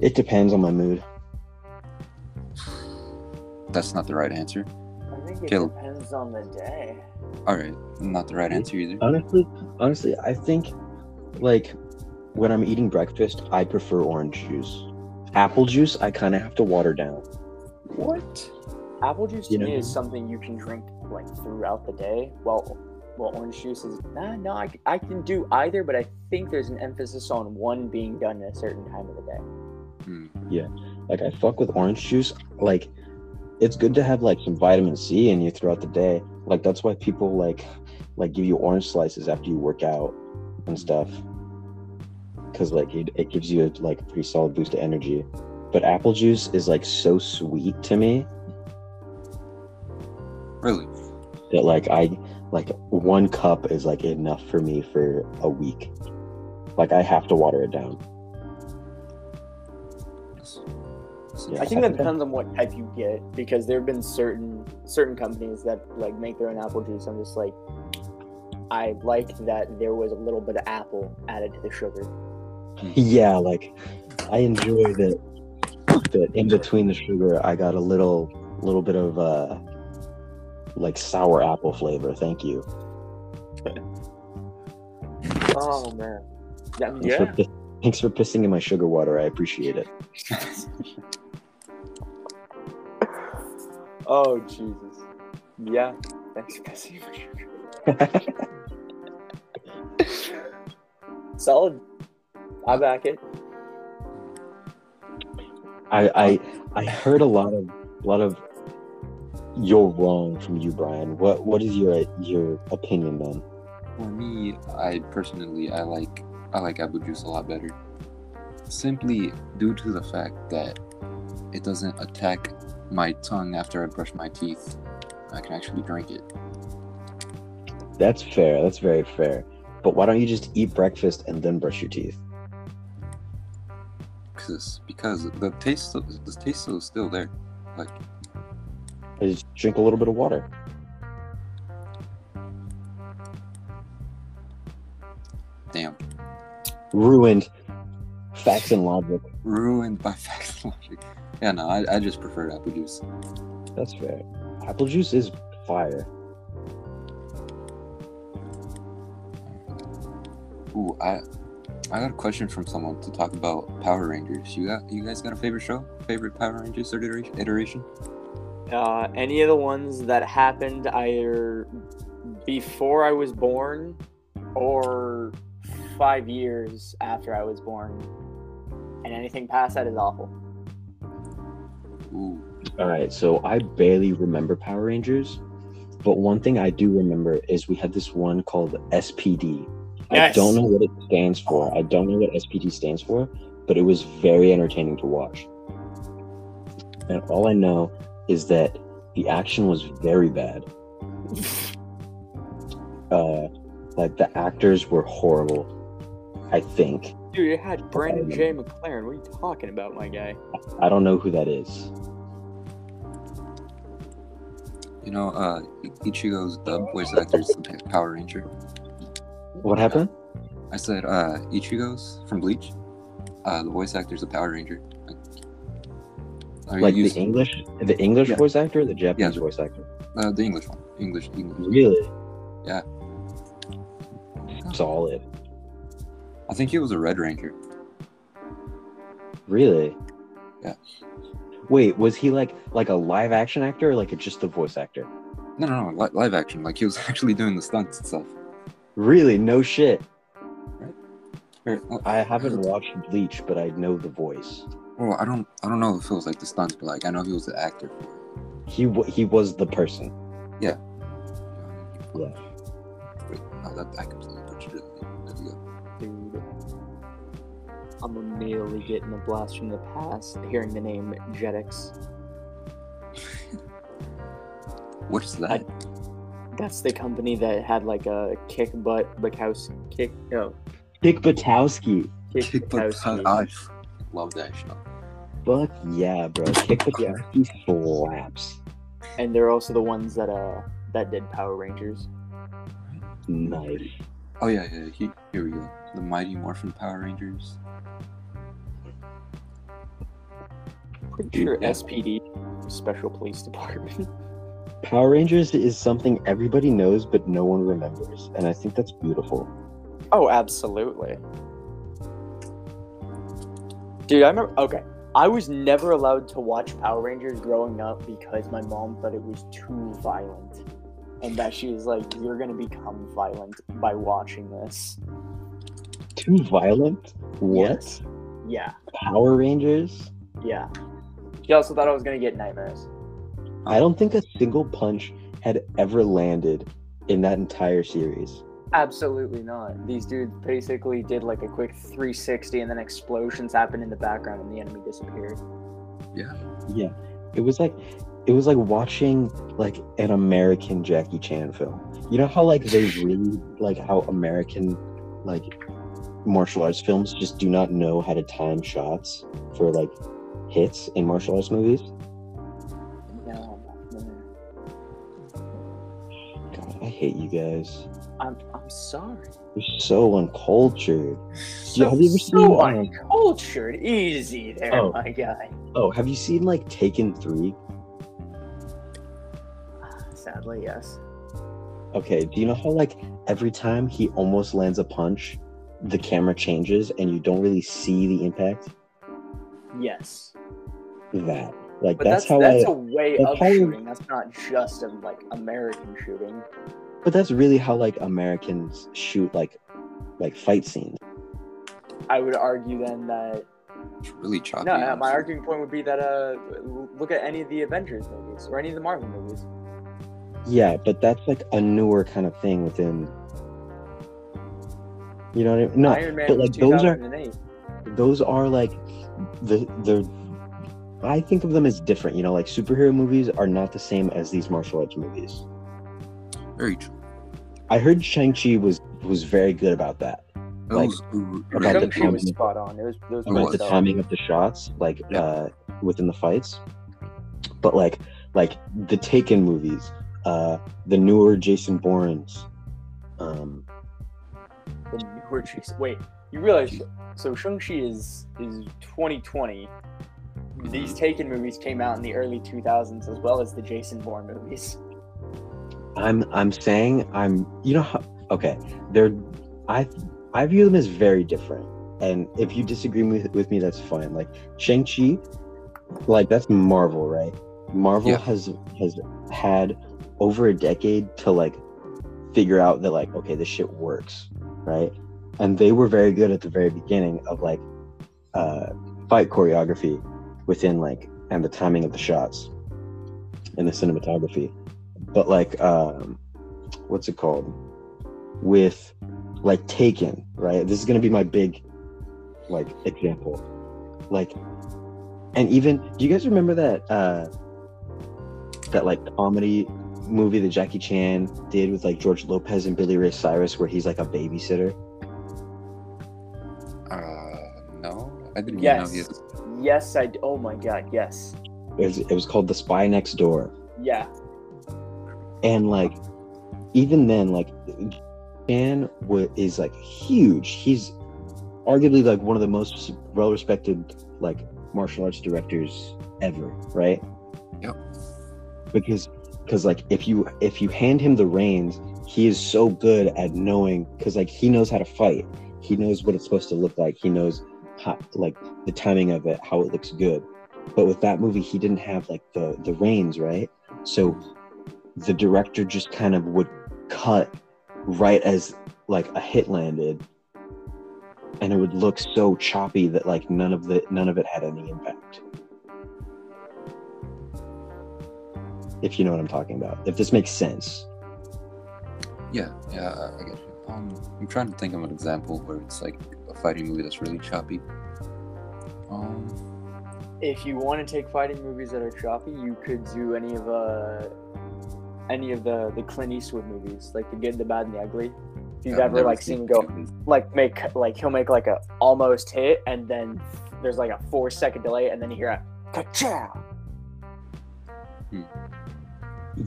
It depends on my mood. That's not the right answer. I think it Caleb. depends on the day. All right, not the right answer either. Honestly, honestly, I think like when I'm eating breakfast, I prefer orange juice. Apple juice, I kind of have to water down. What? Apple juice to You know- me is something you can drink like throughout the day. Well, well, orange juice is nah, no. I, I can do either, but I think there's an emphasis on one being done at a certain time of the day. Hmm. Like I fuck with orange juice. Like it's good to have like some vitamin C in you throughout the day. Like that's why people like like give you orange slices after you work out and stuff. Cause like it, it gives you like a pretty solid boost of energy. but apple juice is like so sweet to me Really? that like I like one cup is like enough for me for a week. Like I have to water it down. Yes. Yeah. I think that depends on what type you get because there have been certain certain companies that like make their own apple juice. I'm just like, I like that there was a little bit of apple added to the sugar. Yeah, like I enjoy that that in between the sugar I got a little little bit of uh like sour apple flavor. Thank you. Oh man, yeah, Thanks, for, thanks for pissing in my sugar water. I appreciate it. oh Jesus, yeah. Thanks for pissing. Solid. I back it. I I I heard a lot of a lot of you're wrong from you, Brian. What what is your your opinion then? For me, I personally I like I like apple juice a lot better. Simply due to the fact that it doesn't attack my tongue after I brush my teeth. I can actually drink it. That's fair. That's very fair. But why don't you just eat breakfast and then brush your teeth? Cause because the taste the taste is still there. Like And Just drink a little bit of water. damn. Ruined. Facts and logic. Ruined by facts and logic. Yeah, no, I, I just prefer apple juice. That's fair. Apple juice is fire. Ooh, I I got a question from someone to talk about Power Rangers. You got you guys got a favorite show? Favorite Power Rangers iteration? iteration? Uh, any of the ones that happened either before I was born or five years after I was born, and anything past that is awful. Ooh. All right, so I barely remember Power Rangers, but one thing I do remember is we had this one called SPD. I don't know what it stands for. I don't know what SPD stands for, but it was very entertaining to watch. And all I know is that the action was very bad. Uh, like the actors were horrible. I think. Dude, it had Brandon Jay McLaren. What are you talking about, my guy? I don't know who that is. You know, uh, Ichigo's dub voice actor is the Power Ranger. What happened? I said, uh, Ichigo's from Bleach. Uh, the voice actor's a Power Ranger. Like, are Like you the English, the English Yeah. voice actor, or the Japanese Yeah. voice actor. uh, the English one. English, English. Really? Yeah. Solid. I think he was a Red Ranger. Really? Yeah. Wait, was he like like a live action actor or like a, just a voice actor? No, no, no, li- live action. Like he was actually doing the stunts and stuff. Really? No shit. Or- uh, I haven't watched Bleach, but I know the voice. Well, I don't, I don't know if it was like the stunts, but like I know he was the actor. He wa he was the person. Yeah. Yeah. Wait, no, that I completely I'm immediately getting a blast from the past hearing the name Jetix. What is that? That's the company that had like a kick butt Bukowski kick no kick Buttowski. kick, Kick butt. Bukowski. I f- love that show. Fuck yeah, bro. Kick Buttowski slaps. and they're also the ones that uh that did Power Rangers. Nice. Oh yeah, yeah. He, here we go. The Mighty Morphin Power Rangers. Pretty Dude, sure yeah. SPD Special Police Department. Power Rangers is something everybody knows but no one remembers, and I think that's beautiful. Oh, absolutely. Dude, I remember. Okay, I was never allowed to watch Power Rangers growing up because my mom thought it was too violent, and that she was like, "You're gonna become violent by watching this." Too violent? What? Yes. Yeah, Power Rangers? yeah. She also thought I was gonna get nightmares. I don't think a single punch had ever landed in that entire series. Absolutely not. These dudes basically did like a quick 360, and then explosions happened in the background, and the enemy disappeared. Yeah. Yeah, it was like it was like watching like an American Jackie Chan film. You know how like they really like how American like martial arts films just do not know how to time shots for like hits in martial arts movies. No, no. God, I hate you guys. I'm I'm sorry. You're so uncultured. So, have you ever so seen, um, uncultured? Easy there, Oh. my guy. Oh, have you seen like Taken Three? Sadly, yes. Okay, do you know how like every time he almost lands a punch, the camera changes and you don't really see the impact? Yes. That like But that's, that's how that's I. a way that's of how- shooting. That's not just a like American shooting. But that's really how like Americans shoot like like fight scenes. I would argue then that It's really choppy. no, my arguing point would be that uh, look at any of the Avengers movies or any of the Marvel movies. Yeah, but that's like a newer kind of thing within. You know what I mean? No, Iron Man but, like, those are- those are like the the. I think of them as different. You know, like superhero movies are not the same as these martial arts movies. Very true. I heard Shang Chi was was very good about that. That Like, was about the Shang-Chi was timing. spot on. It was, it was about the was. timing of the shots, like Yeah. uh, within the fights. But like like the Taken movies, uh, the newer Jason Bourne's, um, the newer Jason. Wait, you realize? So Shang-Chi is is 2020. Mm-hmm. These Taken movies came out in the early 2000s, as well as the Jason Bourne movies. I'm I'm saying I'm you know how okay they're I I view them as very different and if you disagree with, with me that's fine like Shang Chi like that's Marvel right Marvel Yeah. has has had over a decade to like figure out that like okay this shit works right? And they were very good at the very beginning of like uh fight choreography within like and the timing of the shots and the cinematography. But like um what's it called? With like taken right? This is gonna be my big like example. Like and even do you guys remember that uh that like comedy movie that jackie chan did with like george lopez and billy ray cyrus where he's like a babysitter Uh, no, I didn't Yes. know. Yes. Yes, I. d- Oh my God, yes. it was, it was called the spy next door Yeah. and like even then like Chan wa- is like huge he's arguably like one of the most well-respected like martial arts directors ever right Yep. because because like if you if you hand him the reins he is so good at knowing because like he knows how to fight. He knows what it's supposed to look like. He knows how like the timing of it how it looks good. But with that movie he didn't have like the the reins right? So the director just kind of would cut right as like a hit landed and it would look so choppy that like none of the none of it had any impact if you know what i'm talking about if this makes sense Yeah, yeah, I- I get you. Um, I'm trying to think of an example where it's like a fighting movie that's really choppy. Um, If you want to take fighting movies that are choppy, you could do any of uh any of the the Clint Eastwood movies, like the Good, the Bad, and the Ugly. If you've I've ever like seen him go like make like he'll make like a almost hit, and then there's like a four second delay, and then you hear a ka-chow.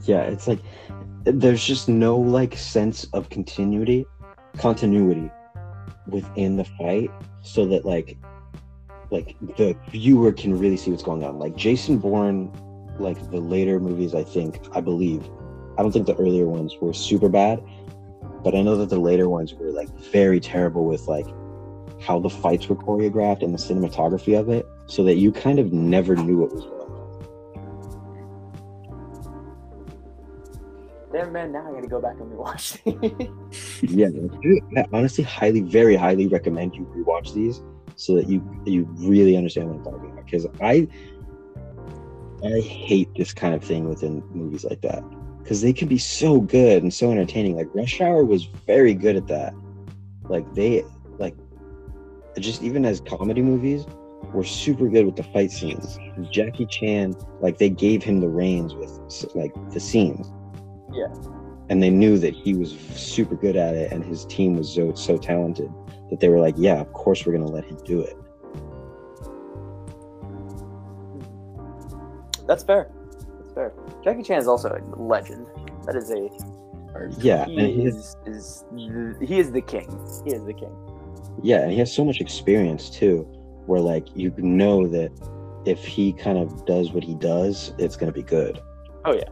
Yeah it's like there's just no like sense of continuity continuity within the fight so that like like the viewer can really see what's going on. Like jason bourne like the later movies i think i believe i don't think the earlier ones were super bad but i know that the later ones were like very terrible with like how the fights were choreographed and the cinematography of it so that you kind of never knew what was Damn man, now I gotta go back and rewatch. these. yeah I honestly highly very highly recommend you rewatch these so that you you really understand what i'm talking about because i i hate this kind of thing within movies like that because they can be so good and so entertaining like rush hour was very good at that like they like just even as comedy movies were super good with the fight scenes. Jackie Chan, like they gave him the reins with like the scenes. Yeah. And they knew that he was super good at it, and his team was so so talented that they were like, "Yeah, of course we're gonna let him do it." That's fair. That's fair. Jackie Chan is also a legend. That is a Yeah, he is, is the, he is the king. He is the king. yeah, and he has so much experience too, where like you know that if he kind of does what he does, it's gonna be good. Oh yeah.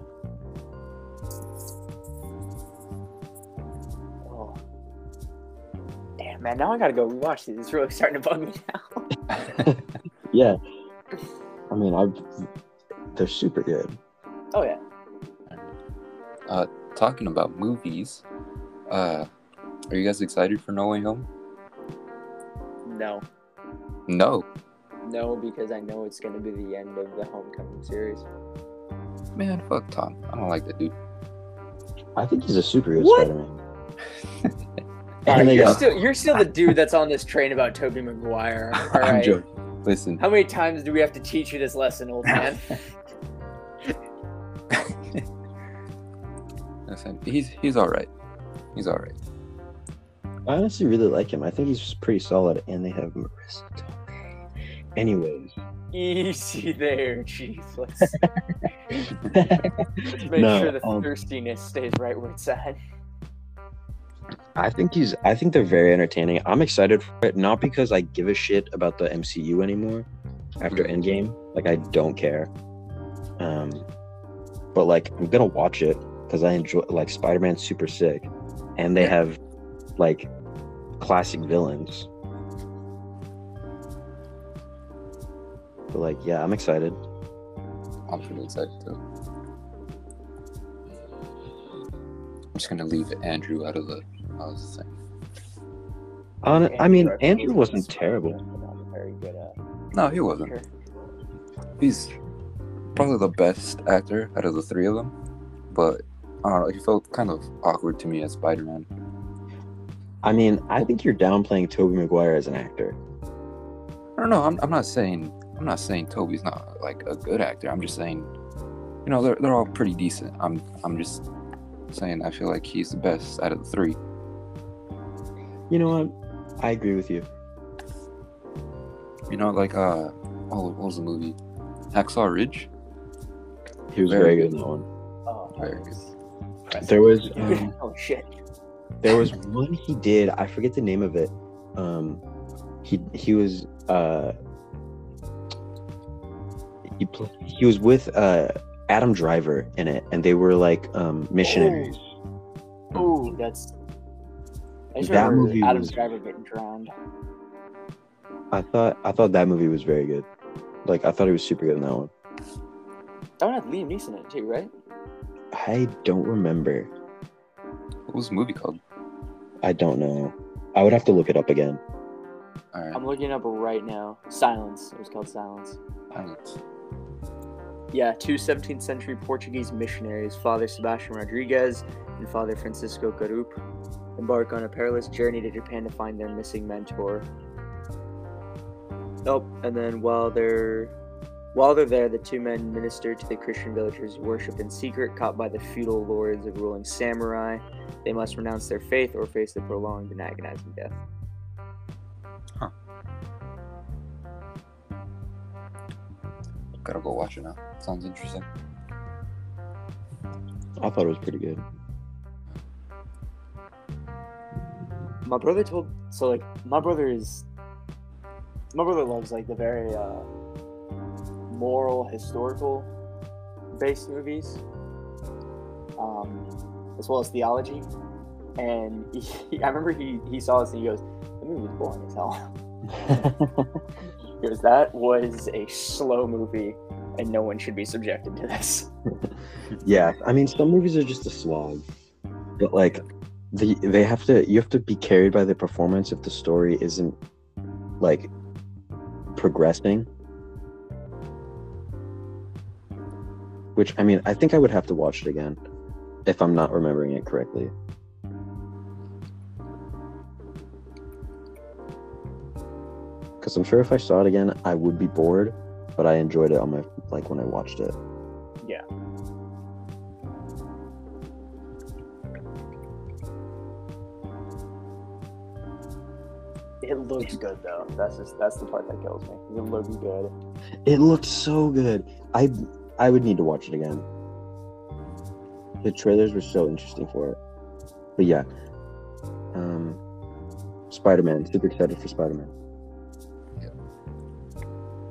Man, now I gotta go rewatch these. It's really starting to bug me now. Yeah, I mean, I've they're super good. Oh yeah. Uh, Talking about movies, uh, are you guys excited for No Way Home? No. No, No, because I know it's gonna be the end of the Homecoming series. man, fuck Tom. I don't like that dude. I think he's a super good Spider-Man. Alright, And you're got- still you're still the dude that's on this train about Tobey Maguire. All I'm right. joking. Listen, How many times do we have to teach you this lesson, old man? listen, he's he's all right. He's all right. I honestly really like him. I think he's pretty solid, and they have Marisa Tomei. Anyways, Easy there, jeez. Let's, let's make No, sure the um, thirstiness stays right where it's at. I think he's. I think they're very entertaining. I'm excited for it, not because I give a shit about the MCU anymore. After Endgame, like I don't care. Um, but like I'm gonna watch it because I enjoy like Spider-Man's super sick, and they have like classic villains. But like, yeah, I'm excited. I'm pretty excited too. I'm just gonna leave Andrew out of the. I was saying. On, I mean, Andrew Andrew wasn't terrible. not very good at No, he wasn't. He's probably the best actor out of the three of them, but I don't know. He felt kind of awkward to me as Spider-Man. I mean, I think you're downplaying Tobey Maguire as an actor. I don't know. I'm, I'm not saying I'm not saying Tobey's not like a good actor. I'm just saying, you know, they're they're all pretty decent. I'm I'm just saying I feel like he's the best out of the three. You know what? I agree with you. You know, like uh, oh, what was the movie? Hacksaw Ridge. He was Very very, good. good in that one. Oh, Very nice. There was um, oh shit. there was one he did. I forget the name of it. Um, he he was uh he pl- he was with uh Adam Driver in it, and they were like um missionaries. Ooh, that's. I just That remember movie Adam was- Driver getting drowned. I thought I thought that movie was very good. Like I thought he was super good in that one. That one had Liam Neeson in it too, right? I don't remember. What was the movie called? I don't know. I would have to look it up again. All right. I'm looking it up right now. Silence. It was called Silence. Silence. Yeah, two 17th century Portuguese missionaries, Father Sebastian Rodriguez and Father Francisco Garupe, embark on a perilous journey to Japan to find their missing mentor. Oh, And then while they're while they're there, the two men minister to the Christian villagers who worship in secret, caught by the feudal lords of ruling samurai. They must renounce their faith or face the prolonged and agonizing death. Huh. Gotta go watch it now. Sounds interesting. I thought it was pretty good. My brother told so like my brother is my brother loves like the very uh moral historical based movies um as well as theology. And he, i remember he he saw this and he goes the movie was boring as hell. Because that was a slow movie and no one should be subjected to this. Yeah, I mean, some movies are just a slog, but like, the they have to you have to be carried by the performance if the story isn't like progressing. Which I mean, I think I would have to watch it again if I'm not remembering it correctly. Because I'm sure if I saw it again, I would be bored. But I enjoyed it on my like when I watched it. Yeah. It looks good though. That's just that's the part that kills me. It looks good. It looked so good. I I would need to watch it again. The trailers were so interesting for it. But yeah. Um Spider Man. Super excited for Spider Man.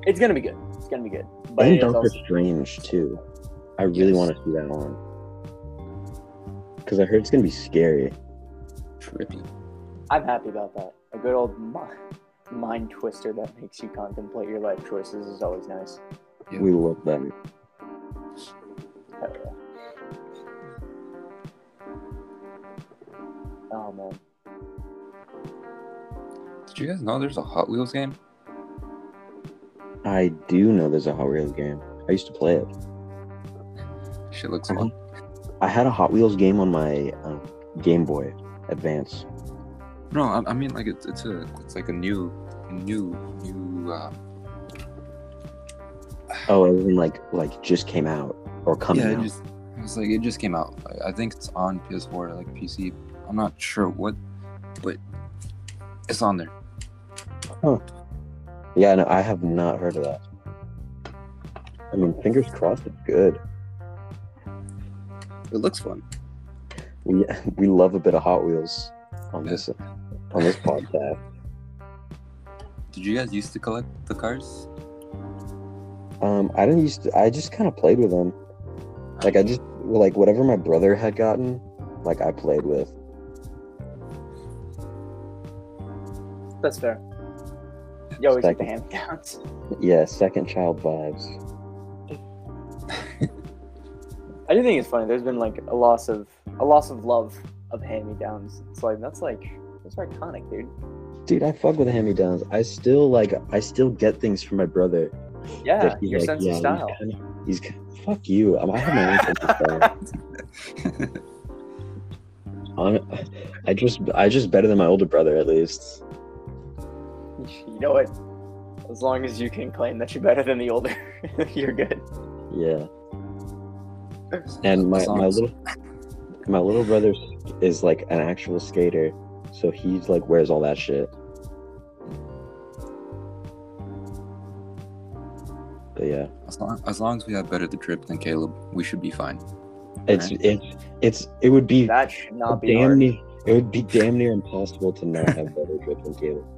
It's gonna be good. It's gonna be good. But And Doctor also, Strange too. I really Yes. want to see that one. Because I heard it's gonna be scary. Trippy. I'm happy about that. A good old mind twister that makes you contemplate your life choices is always nice. Yeah. We love them. Hell yeah. Oh man. Did you guys know there's a Hot Wheels game? I do know there's a Hot Wheels game. I used to play it. Shit looks fun. I had a Hot Wheels game on my um, Game Boy Advance. No, I, I mean like it's it's a it's like a new new new um, Oh, it was like like just came out or coming yeah, it out. just it was like it just came out. I, I think it's on PS4 like PC. I'm not sure what, but it's on there. Huh. Yeah, no, I have not heard of that. I mean, fingers crossed, it's good. It looks fun. We we love a bit of Hot Wheels on this on this podcast. Did you guys used to collect the cards? Um, I didn't used to. I just kind of played with them. Like I just like whatever my brother had gotten, like I played with. That's fair. You always get the hand counts. Yeah, second child vibes. I do think it's funny. There's been like a loss of a loss of love of hand me downs. It's like that's like that's iconic, dude. Dude, I fuck with hand me downs. I still like. I still get things from my brother. Yeah, that he's your like, sense yeah, of style. He's, he's fuck you. I have my own sense of style. I'm- just I just better than my older brother at least. You know what? As long as you can claim that you're better than the older, you're good. Yeah. And my, my little my little brother is like an actual skater, so he's like wears all that shit. But yeah, As long, as long as we have better the trip than Caleb, we should be fine. it's Right. it's it's it would be That should not be damn hard. near it would be damn near impossible to not have better trip than Caleb.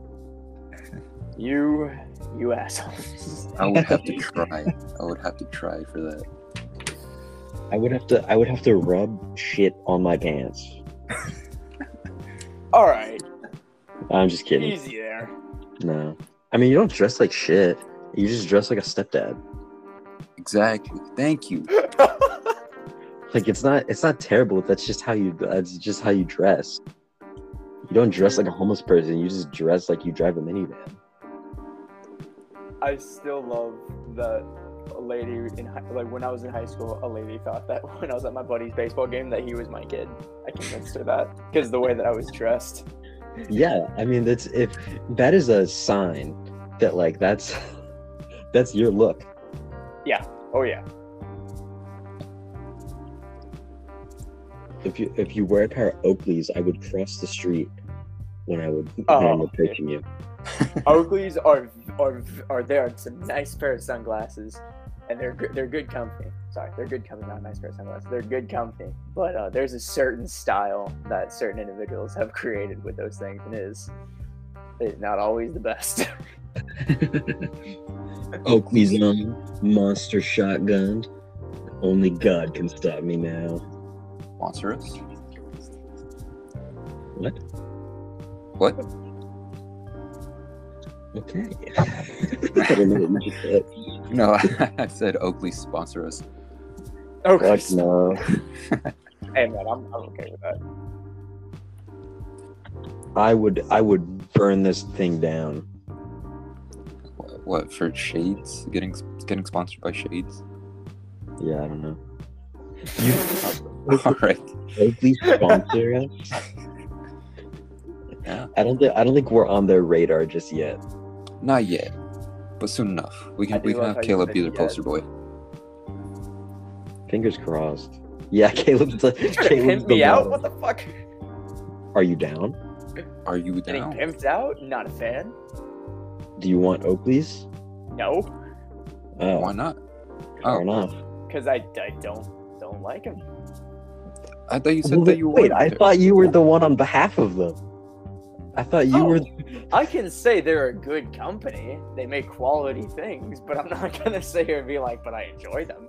You, you assholes. I would have to try. I would have to try for that. I would have to I would have to rub shit on my pants. All right, I'm just kidding. easy there. No. I mean you don't dress like shit. You just dress like a stepdad. Exactly. Thank you. Like it's not it's not terrible. That's just how you that's just how you dress. You don't dress like a homeless person. You just dress like you drive a minivan. I still love that a lady in hi- like when I was in high school, a lady thought that when I was at my buddy's baseball game that he was my kid. I convinced her that because the way that I was dressed. Yeah, I mean that's if that is a sign that like that's that's your look. Yeah. Oh yeah, If you if you wear a pair of Oakleys, I would cross the street when I would when I'm Oh. approaching you. Oakleys are are are there. It's a nice pair of sunglasses, and they're good. They're good company. Sorry, they're good company, not a nice pair of sunglasses. They're good company. But uh, there's a certain style that certain individuals have created with those things, and it is it's not always the best. Oakley's on monster shotgun. Only God can stop me now. Sponsor us. What? What? Okay. I don't know what you just said. No, I said Oakley sponsor us. okay. Fuck no. Hey man, I'm, I'm okay with that. I would I would burn this thing down. What, what for Shades? Getting getting sponsored by Shades? Yeah, I don't know. All right. Oakley sponsor us. Yeah. I don't think I don't think we're on their radar just yet. Not yet, but soon enough. We can we can have Caleb said be their yet. poster boy. Fingers crossed. Yeah, Caleb's the. You trying to Caleb's pimp the me out? model. What the fuck? Are you down? Are you Getting down? pimped out? Not a fan. Do you want Oakley's? No, Oh, Why not? fair Oh. enough. because I, I don't don't like him. I thought you said Well, that you wait, were. I thought you were the one on behalf of them. I thought you Oh. were. I can say they're a good company. They make quality things, but I'm not gonna sit here and be like, but I enjoy them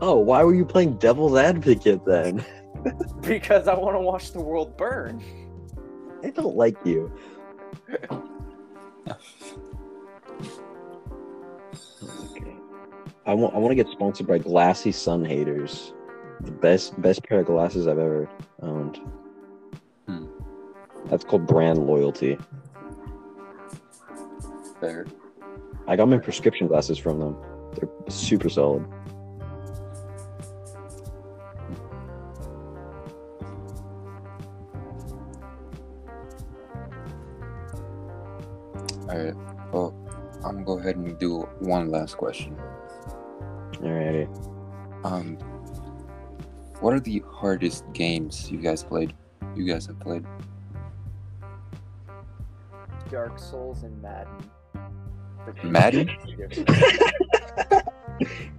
Oh, why were you playing devil's advocate then? because I want to watch the world burn. I don't like you. Okay. I want. I want to get sponsored by Glassy Sunhaters. The best best pair of glasses I've ever owned. That's called brand loyalty. Fair. I got my prescription glasses from them. They're super solid. All right. Well, I'm gonna go ahead and do one last question. Alrighty. Um, what are the hardest games you guys played? You guys have played. Dark Souls and Madden. Madden?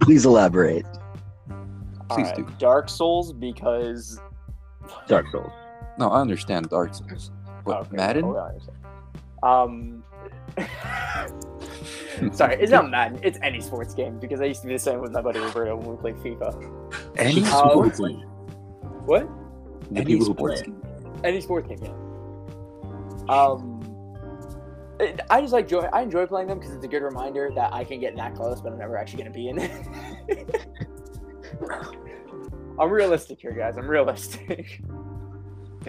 Please elaborate. Please Alright, do. Dark Souls because Dark Souls. No, I understand Dark Souls. But Okay, Madden? hold on a second. Um. Sorry, it's not Madden. It's any sports game because I used to be the same with my buddy Roberto when we played FIFA. Any Um, sports game. What? The Any people who sports play. game. Any sports game, yeah. Um. I just like enjoy. I enjoy playing them because it's a good reminder that I can get that close, but I'm never actually gonna be in it. I'm realistic here, guys. I'm realistic.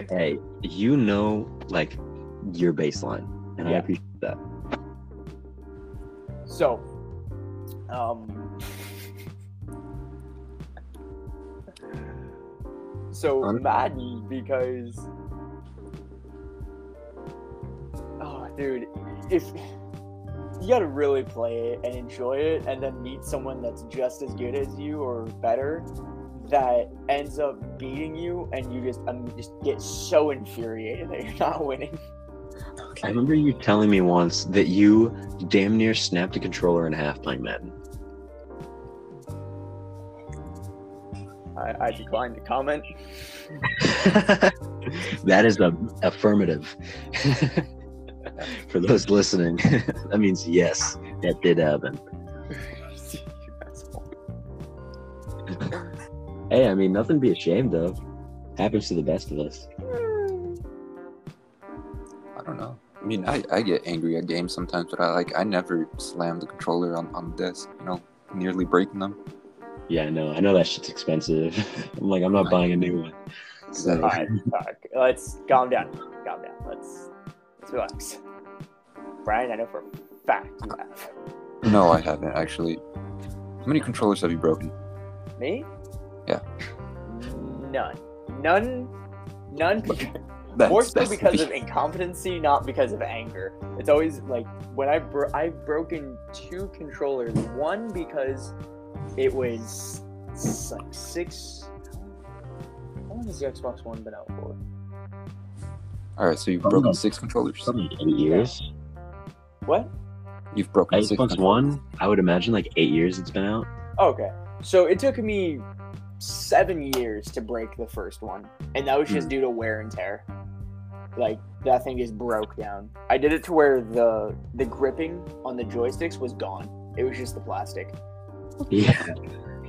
Hey, you know, like your baseline, and I appreciate that. So, um, so Madden because, oh, dude, if you gotta really play it and enjoy it, and then meet someone that's just as good as you or better, that ends up beating you, and you just um, just get so infuriated that you're not winning. I remember you telling me once that you damn near snapped a controller in half playing Madden. I, I declined to comment. that is a affirmative. For those listening, that means yes, that did happen. Hey, I mean, nothing to be ashamed of. Happens to the best of us. I don't know. I mean, I, I get angry at games sometimes, but I like I never slam the controller on, on the desk, you know, nearly breaking them. Yeah, I know. I know that shit's expensive. I'm like, I'm not buying a new one. So, All right, all right, let's calm down. Calm down. Let's let's relax. Brian, I know for a fact you have. No, I haven't actually. How many controllers have you broken? Me? Yeah. None. None. None. That's, More so that's because the- of incompetency, not because of anger. It's always like when I bro- I've broken two controllers. One because it was like six. How long has the Xbox One been out for? All right, so you've broken six controllers. probably eight years. What? You've broken six. Xbox controllers. One, I would imagine like eight years it's been out. Okay. So it took me seven years to break the first one, and that was just due to wear and tear. Like that thing just broke down. I did it to where the the gripping on the joysticks was gone. It was just the plastic. Yeah.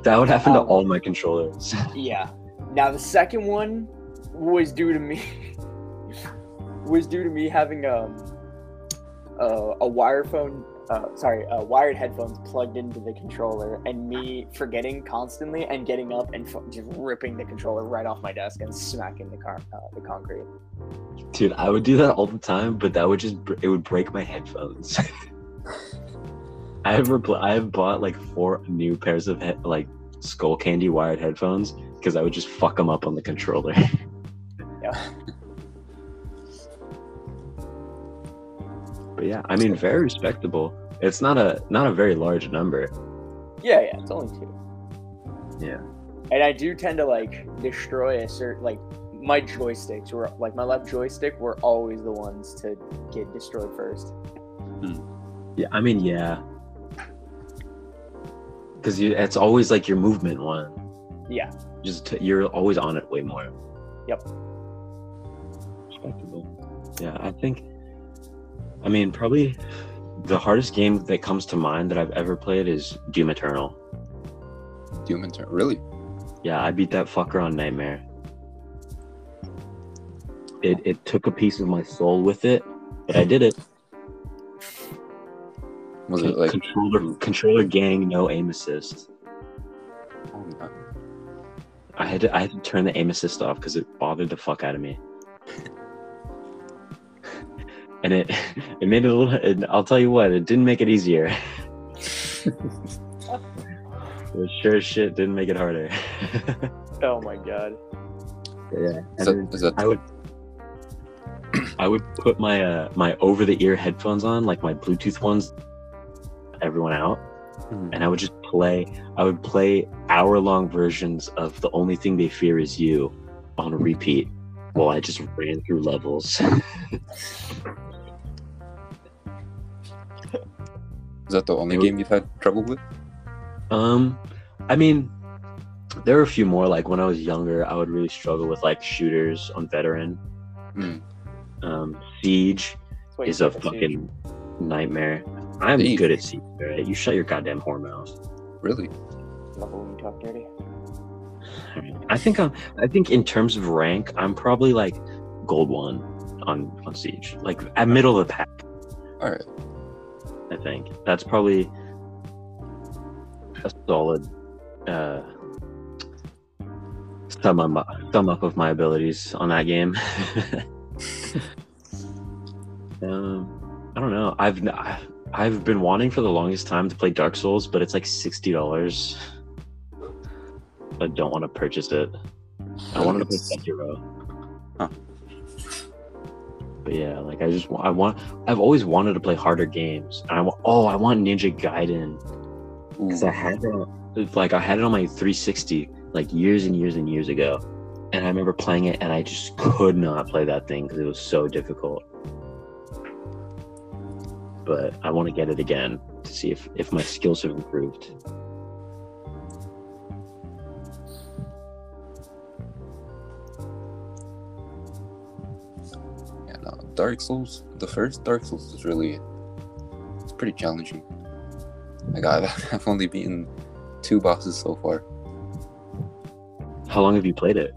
That would happen to Um, all my controllers. Yeah. Now the second one was due to me was due to me having um uh, a wire phone uh, sorry uh, wired headphones plugged into the controller and me forgetting constantly and getting up and fu- just ripping the controller right off my desk and smacking the car uh, the concrete. Dude, I would do that all the time, but that would just br- it would break my headphones. I have repl- I have bought like four new pairs of he- like Skullcandy wired headphones because I would just fuck them up on the controller. but But yeah, I mean, very respectable. It's not a not a very large number. Yeah, yeah, it's only two. Yeah. And I do tend to like destroy a certain like my joysticks were like my left joystick were always the ones to get destroyed first. Hmm. Yeah, I mean, yeah. Because you it's always like your movement one. Yeah. Just t- you're always on it way more. Yep. Respectable. Yeah, I think. I mean, probably the hardest game that comes to mind that I've ever played is Doom Eternal. Doom Eternal. Really? Yeah, I beat that fucker on Nightmare. It it took a piece of my soul with it, but I did it. Was it like? controller controller gang no aim assist? Oh, no. I had to I had to turn the aim assist off because it bothered the fuck out of me. and it it made it a little. And I'll tell you what, it didn't make it easier. it sure as shit didn't make it harder. Oh my god. yeah. Is that I would I would put my uh, my over the ear headphones on, like my Bluetooth ones, everyone out, Mhm. and I would just play. I would play hour long versions of the only thing they fear is you on repeat while I just ran through levels. Is that the only It game you've had trouble with? um, I mean, there are a few more. Like when I was younger, I would really struggle with like shooters on veteran. Hmm. Um, Siege That's why you is a suck at Siege. fucking nightmare. I'm Siege. good at Siege. Right? You shut your goddamn whore mouth. Really? Love when you talk dirty. I think I'm. I think in terms of rank, I'm probably like gold one on on Siege, like at middle of the pack. All right. I think that's probably a solid uh, sum up sum up of my abilities on that game. um, I don't know. I've I've been wanting for the longest time to play Dark Souls, but it's like sixty dollars. I don't want to purchase it. I wanted to play Sekiro. But yeah, like I just I want I've always wanted to play harder games. And I want oh I want Ninja Gaiden because I had it like I had it on my 360 like years and years and years ago, and I remember playing it and I just could not play that thing because it was so difficult. But I want to get it again to see if if my skills have improved. Dark Souls. The first Dark Souls is really, it's pretty challenging. Like I've, I've only beaten two bosses so far. How long have you played it?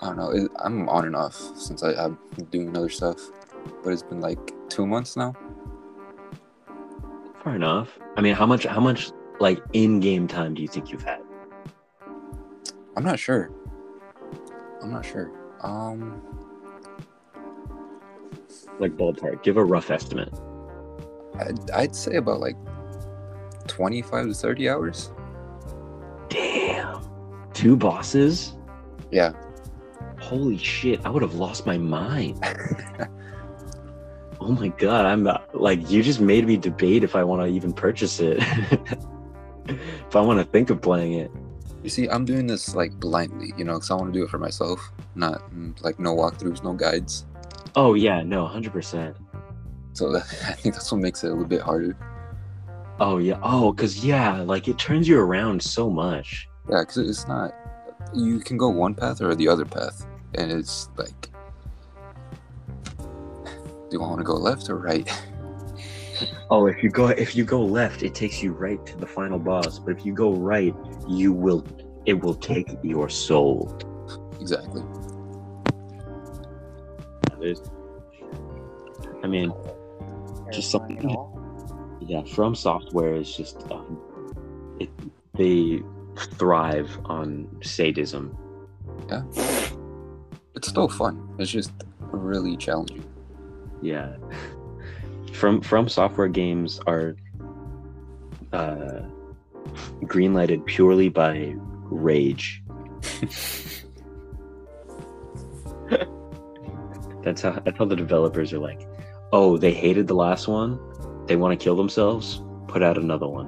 I don't know. It, I'm on and off since I, I'm doing other stuff, but it's been like two months now. Fair enough. I mean, how much how much like in-game time do you think you've had? I'm not sure. I'm not sure. Um, Like ballpark. Give a rough estimate. I'd, I'd say about like 25 to 30 hours. Damn. Two bosses? Yeah. Holy shit, I would have lost my mind. oh my god, I'm not, like you just made me debate if I want to even purchase it. if I want to think of playing it. You see, I'm doing this like blindly, you know, because I want to do it for myself, not mm, like no walkthroughs, no guides. Oh yeah, no, 100%. So that, I think that's what makes it a little bit harder. Oh yeah. Oh, cuz yeah, like it turns you around so much. Yeah, because it's not. You can go one path or the other path, and it's like, do I want to go left or right? Oh, if you go if you go left, it takes you right to the final boss, but if you go right, you will it will take your soul. exactly. There's- I mean, Just something- Terrifying yeah, From Software is just um, it, they thrive on sadism. Yeah. It's still fun. It's just really challenging. Yeah. From From Software games are uh, greenlighted purely by rage. That's how that's how the developers are like, oh, they hated the last one, they want to kill themselves, put out another one.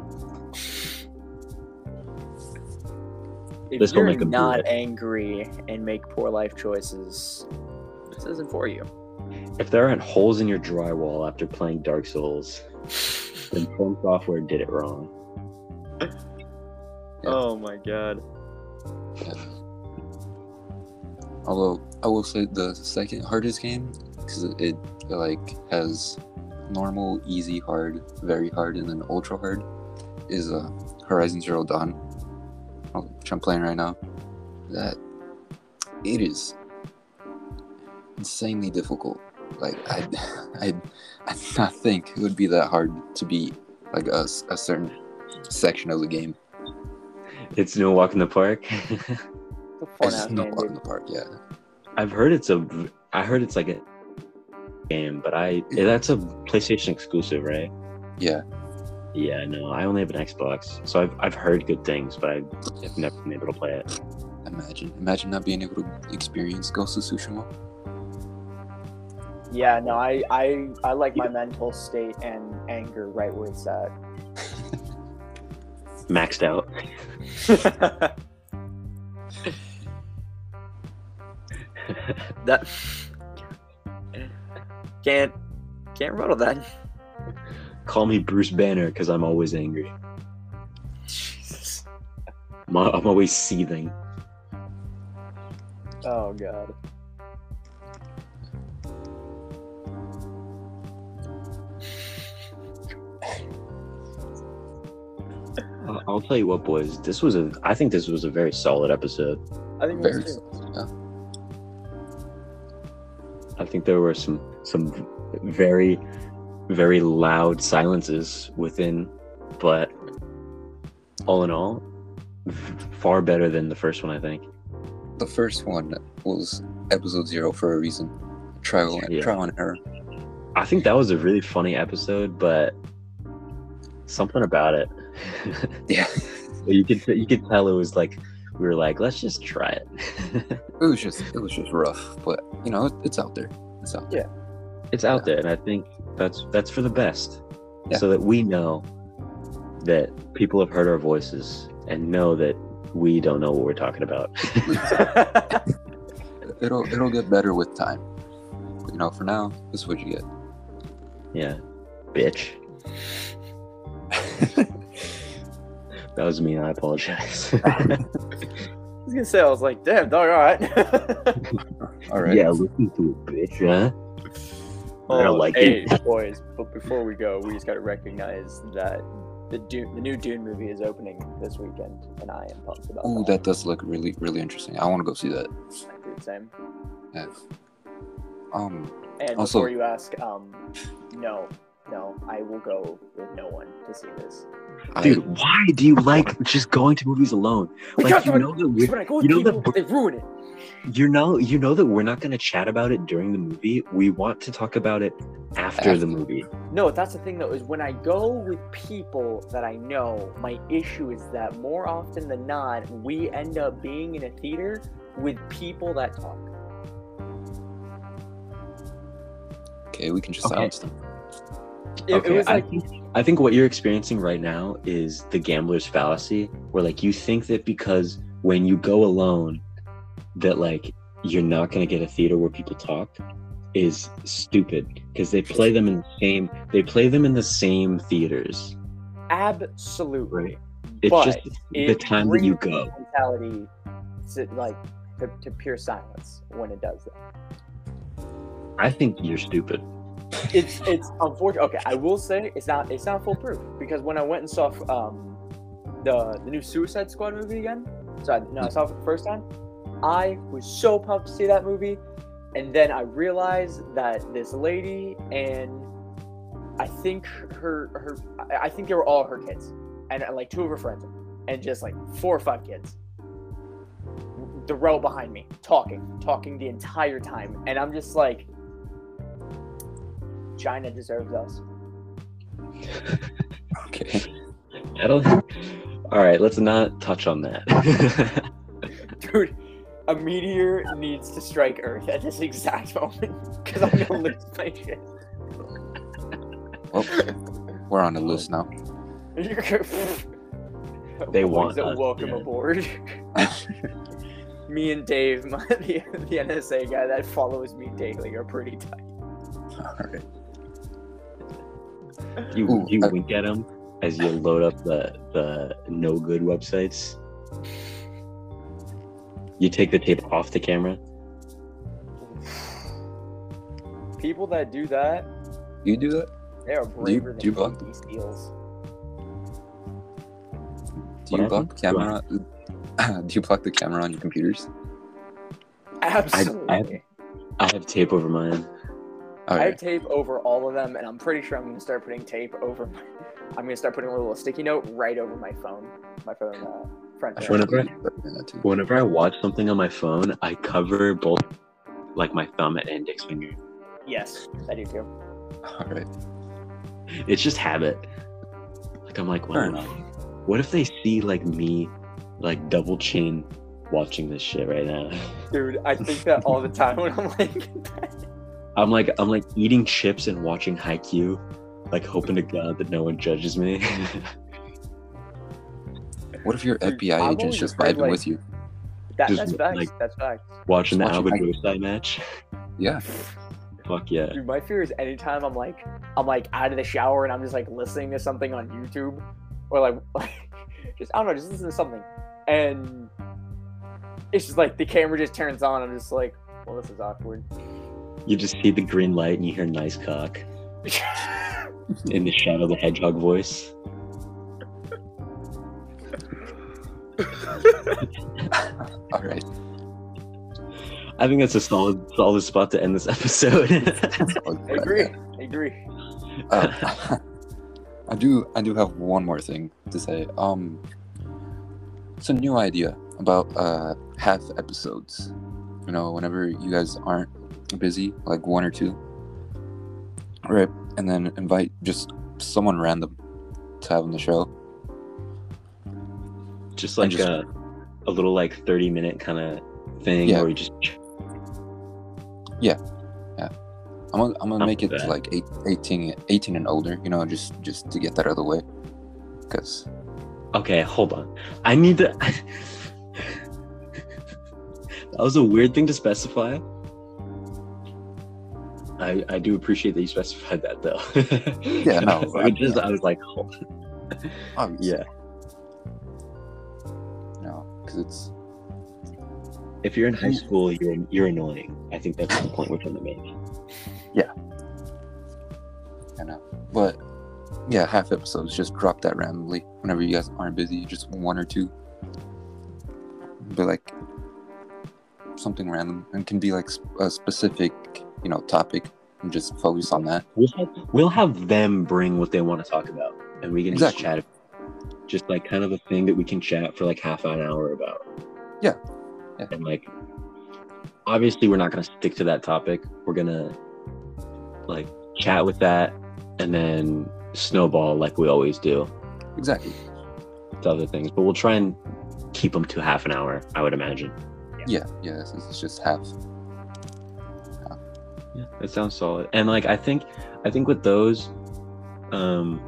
If This will you're make them not angry and make poor life choices, this isn't for you. If there aren't holes in your drywall after playing Dark Souls, then From Software did it wrong. Oh my god. Although I will say the second hardest game because it, it like has normal, easy, hard, very hard, and then ultra hard is uh, Horizon Zero Dawn, uh, which I'm playing right now. That it is insanely difficult. Like I, I, I did not think it would be that hard to beat like a, a certain section of the game. It's no walk in the park. It's a fun It's ass not game, walk in the park, yeah. I've heard it's a, I heard it's like a game, but I that's a PlayStation exclusive, right? Yeah, Yeah, no, I only have an Xbox, so I've I've heard good things, but I've never been able to play it. imagine, imagine not being able to experience Ghost of Tsushima. Yeah, no, I, I I like my mental state and anger right where it's at. Maxed out. that can't can't rebuttal that. Call me Bruce Banner because I'm always angry. Jesus. I'm, I'm always seething. Oh god. I'll, I'll tell you what, boys. This was a. I think this was a very solid episode. I think Very that's yeah. I think there were some some very very loud silences within, but all in all, far better than the first one. I think. The first one was episode zero for a reason. Trial, Yeah. trial and error. I think that was a really funny episode, but something about it. Yeah, you could you could tell it was like we were like, let's just try it. it was just it was just rough, but you know it, it's out there. It's out there. it's out there, and I think that's that's for the best, Yeah. so that we know that people have heard our voices and know that we don't know what we're talking about. It'll it'll get better with time. You know, for now, this is what you get. yeah, bitch. That was me. I apologize. I was gonna say I was like, damn dog, alright. All right. Yeah, listen to a bitch. Huh? I don't like Oh, hey, it. boys, but before we go, we just gotta recognize that the Dune the new Dune movie is opening this weekend and I am pumped about Oh, that. that does look really really interesting. I want to go see that. Dude, same. Yeah. Um. And Also- before you ask, um, no, no, I will go with no one to see this. Dude, why do you like just going to movies alone? Like Because you when, know that we're, when I go with you know that they ruin it. you know you know that we're not going to chat about it during the movie. We want to talk about it after, After. the movie. No, that's the thing though, is when I go with people that I know, my issue is that more often than not, we end up being in a theater with people that talk. Okay, we can just Okay. silence them. It, okay, it was I like, think I think what you're experiencing right now is the gambler's fallacy, where like you think that because when you go alone, that like you're not going to get a theater where people talk is stupid because they play them in the same they play them in the same theaters, absolutely. right? It's But just the it time that you go. Mentality to like to, to pure silence when it does that. I think you're stupid. It's it's unfortunate. Okay, I will say it's not it's not foolproof because when I went and saw um the the new Suicide Squad movie again, so I, no, I saw it for the first time. I was so pumped to see that movie, and then I realized that this lady and I think her her I- think they were all her kids, and uh, like two of her friends, and just like four or five kids. The row behind me, talking, talking the entire time, and I'm just like, China deserves us. Okay. I don't. All right, let's not touch on that. Dude, A meteor needs to strike Earth at this exact moment because I'm gonna lose my shit. Well, we're on the list now. They want us, welcome yeah. aboard. me and Dave, my, the, the NSA guy that follows me daily, are pretty tight. All right. You Ooh, you I- wink at them as you load up the the no good websites. You take the tape off the camera. People that do that, You do that? they are braver do you than block these deals. Do you block the camera? do you block the camera on your computers? Absolutely. I have tape over mine. All I have tape over all of them, and I'm pretty sure I'm gonna start putting tape over. My, I'm gonna start putting a little sticky note right over my phone, my phone uh, front. I Whenever- probably do that too. Whenever I watch something on my phone, I cover both like my thumb and index finger. Yes, I do too. All right. It's just habit. Like I'm like, Fair wow, enough. what if they see like me like double chin watching this shit right now? Dude, I think that all the time when I'm like, I'm like I'm like eating chips and watching Haikyuu, like hoping to God that no one judges me. What if your FBI I've agent's just heard, vibing like- with you? that, Just, that's facts. like- that's facts. watching the Just Alba watching Ghostai match. Yeah. Fuck yeah. Dude, my fear is anytime I'm like, I'm like out of the shower and I'm just like listening to something on YouTube, or like, just I don't know, just listen to something, and it's just like the camera just turns on. I'm just like, well, this is awkward. You just see the green light and you hear nice cock in the Shadow of the Hedgehog voice. All right. I think that's a solid solid spot to end this episode. I agree. I agree. Uh, I do. I do have one more thing to say. Um, it's a new idea about uh half episodes. You know, whenever you guys aren't busy, like one or two, right? And then invite just someone random to have on the show. just like just- a, a little like 30 minute kind of thing Yeah. where you just I'm gonna, I'm gonna I'm make it like eight, 18, 18 and older. You know, just just to get that out of the way. Because okay hold on i need to that was a weird thing to specify I, I do appreciate that you specified that though. Yeah, no, I just I was like, oh. obviously, yeah. know, because it's If you're in high hmm. school, you're you're annoying. I think that's the point we're trying to make. Yeah, I know. But yeah, half episodes. Just drop that randomly whenever you guys aren't busy. Just one or two. But like something random and can be like a specific, you know, topic and just focus on that. We'll have, we'll have them bring what they want to talk about, and we can Exactly. just chat. Just like kind of a thing that we can chat for like half an hour about. Yeah. Yeah. And like, obviously, we're not gonna stick to that topic. We're gonna like chat with that, and then snowball like we always do Exactly. to other things. But we'll try and keep them to half an hour. I would imagine. Yeah, yeah. It's, it's just half. Yeah, that sounds solid. And like I think I think with those, um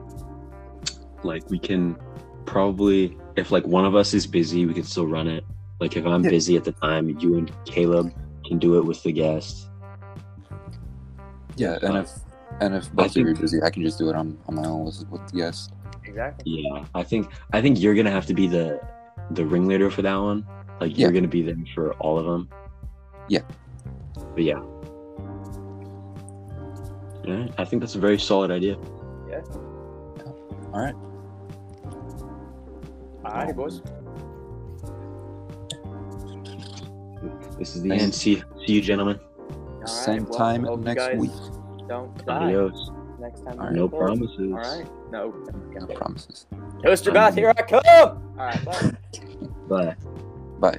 like we can probably if like one of us is busy, we can still run it. Like if I'm Yeah. busy at the time, you and Caleb can do it with the guest. Yeah, and Uh, if and if both think- of you are busy, I can just do it on, on my own with with the guest. Exactly. Yeah. I think I think you're gonna have to be the the ringleader for that one. Like you're gonna be there for all of them. Yeah. But yeah. Yeah, I think that's a very solid idea. Yeah. All right. Alrighty, boys. This is the Thanks. end. See, see you, gentlemen. All Same well, time next week. Don't die Adios. next time. All No record. promises. All right. No. No promises. Toaster bath, here I come. All right. Bye. Bye. Bye.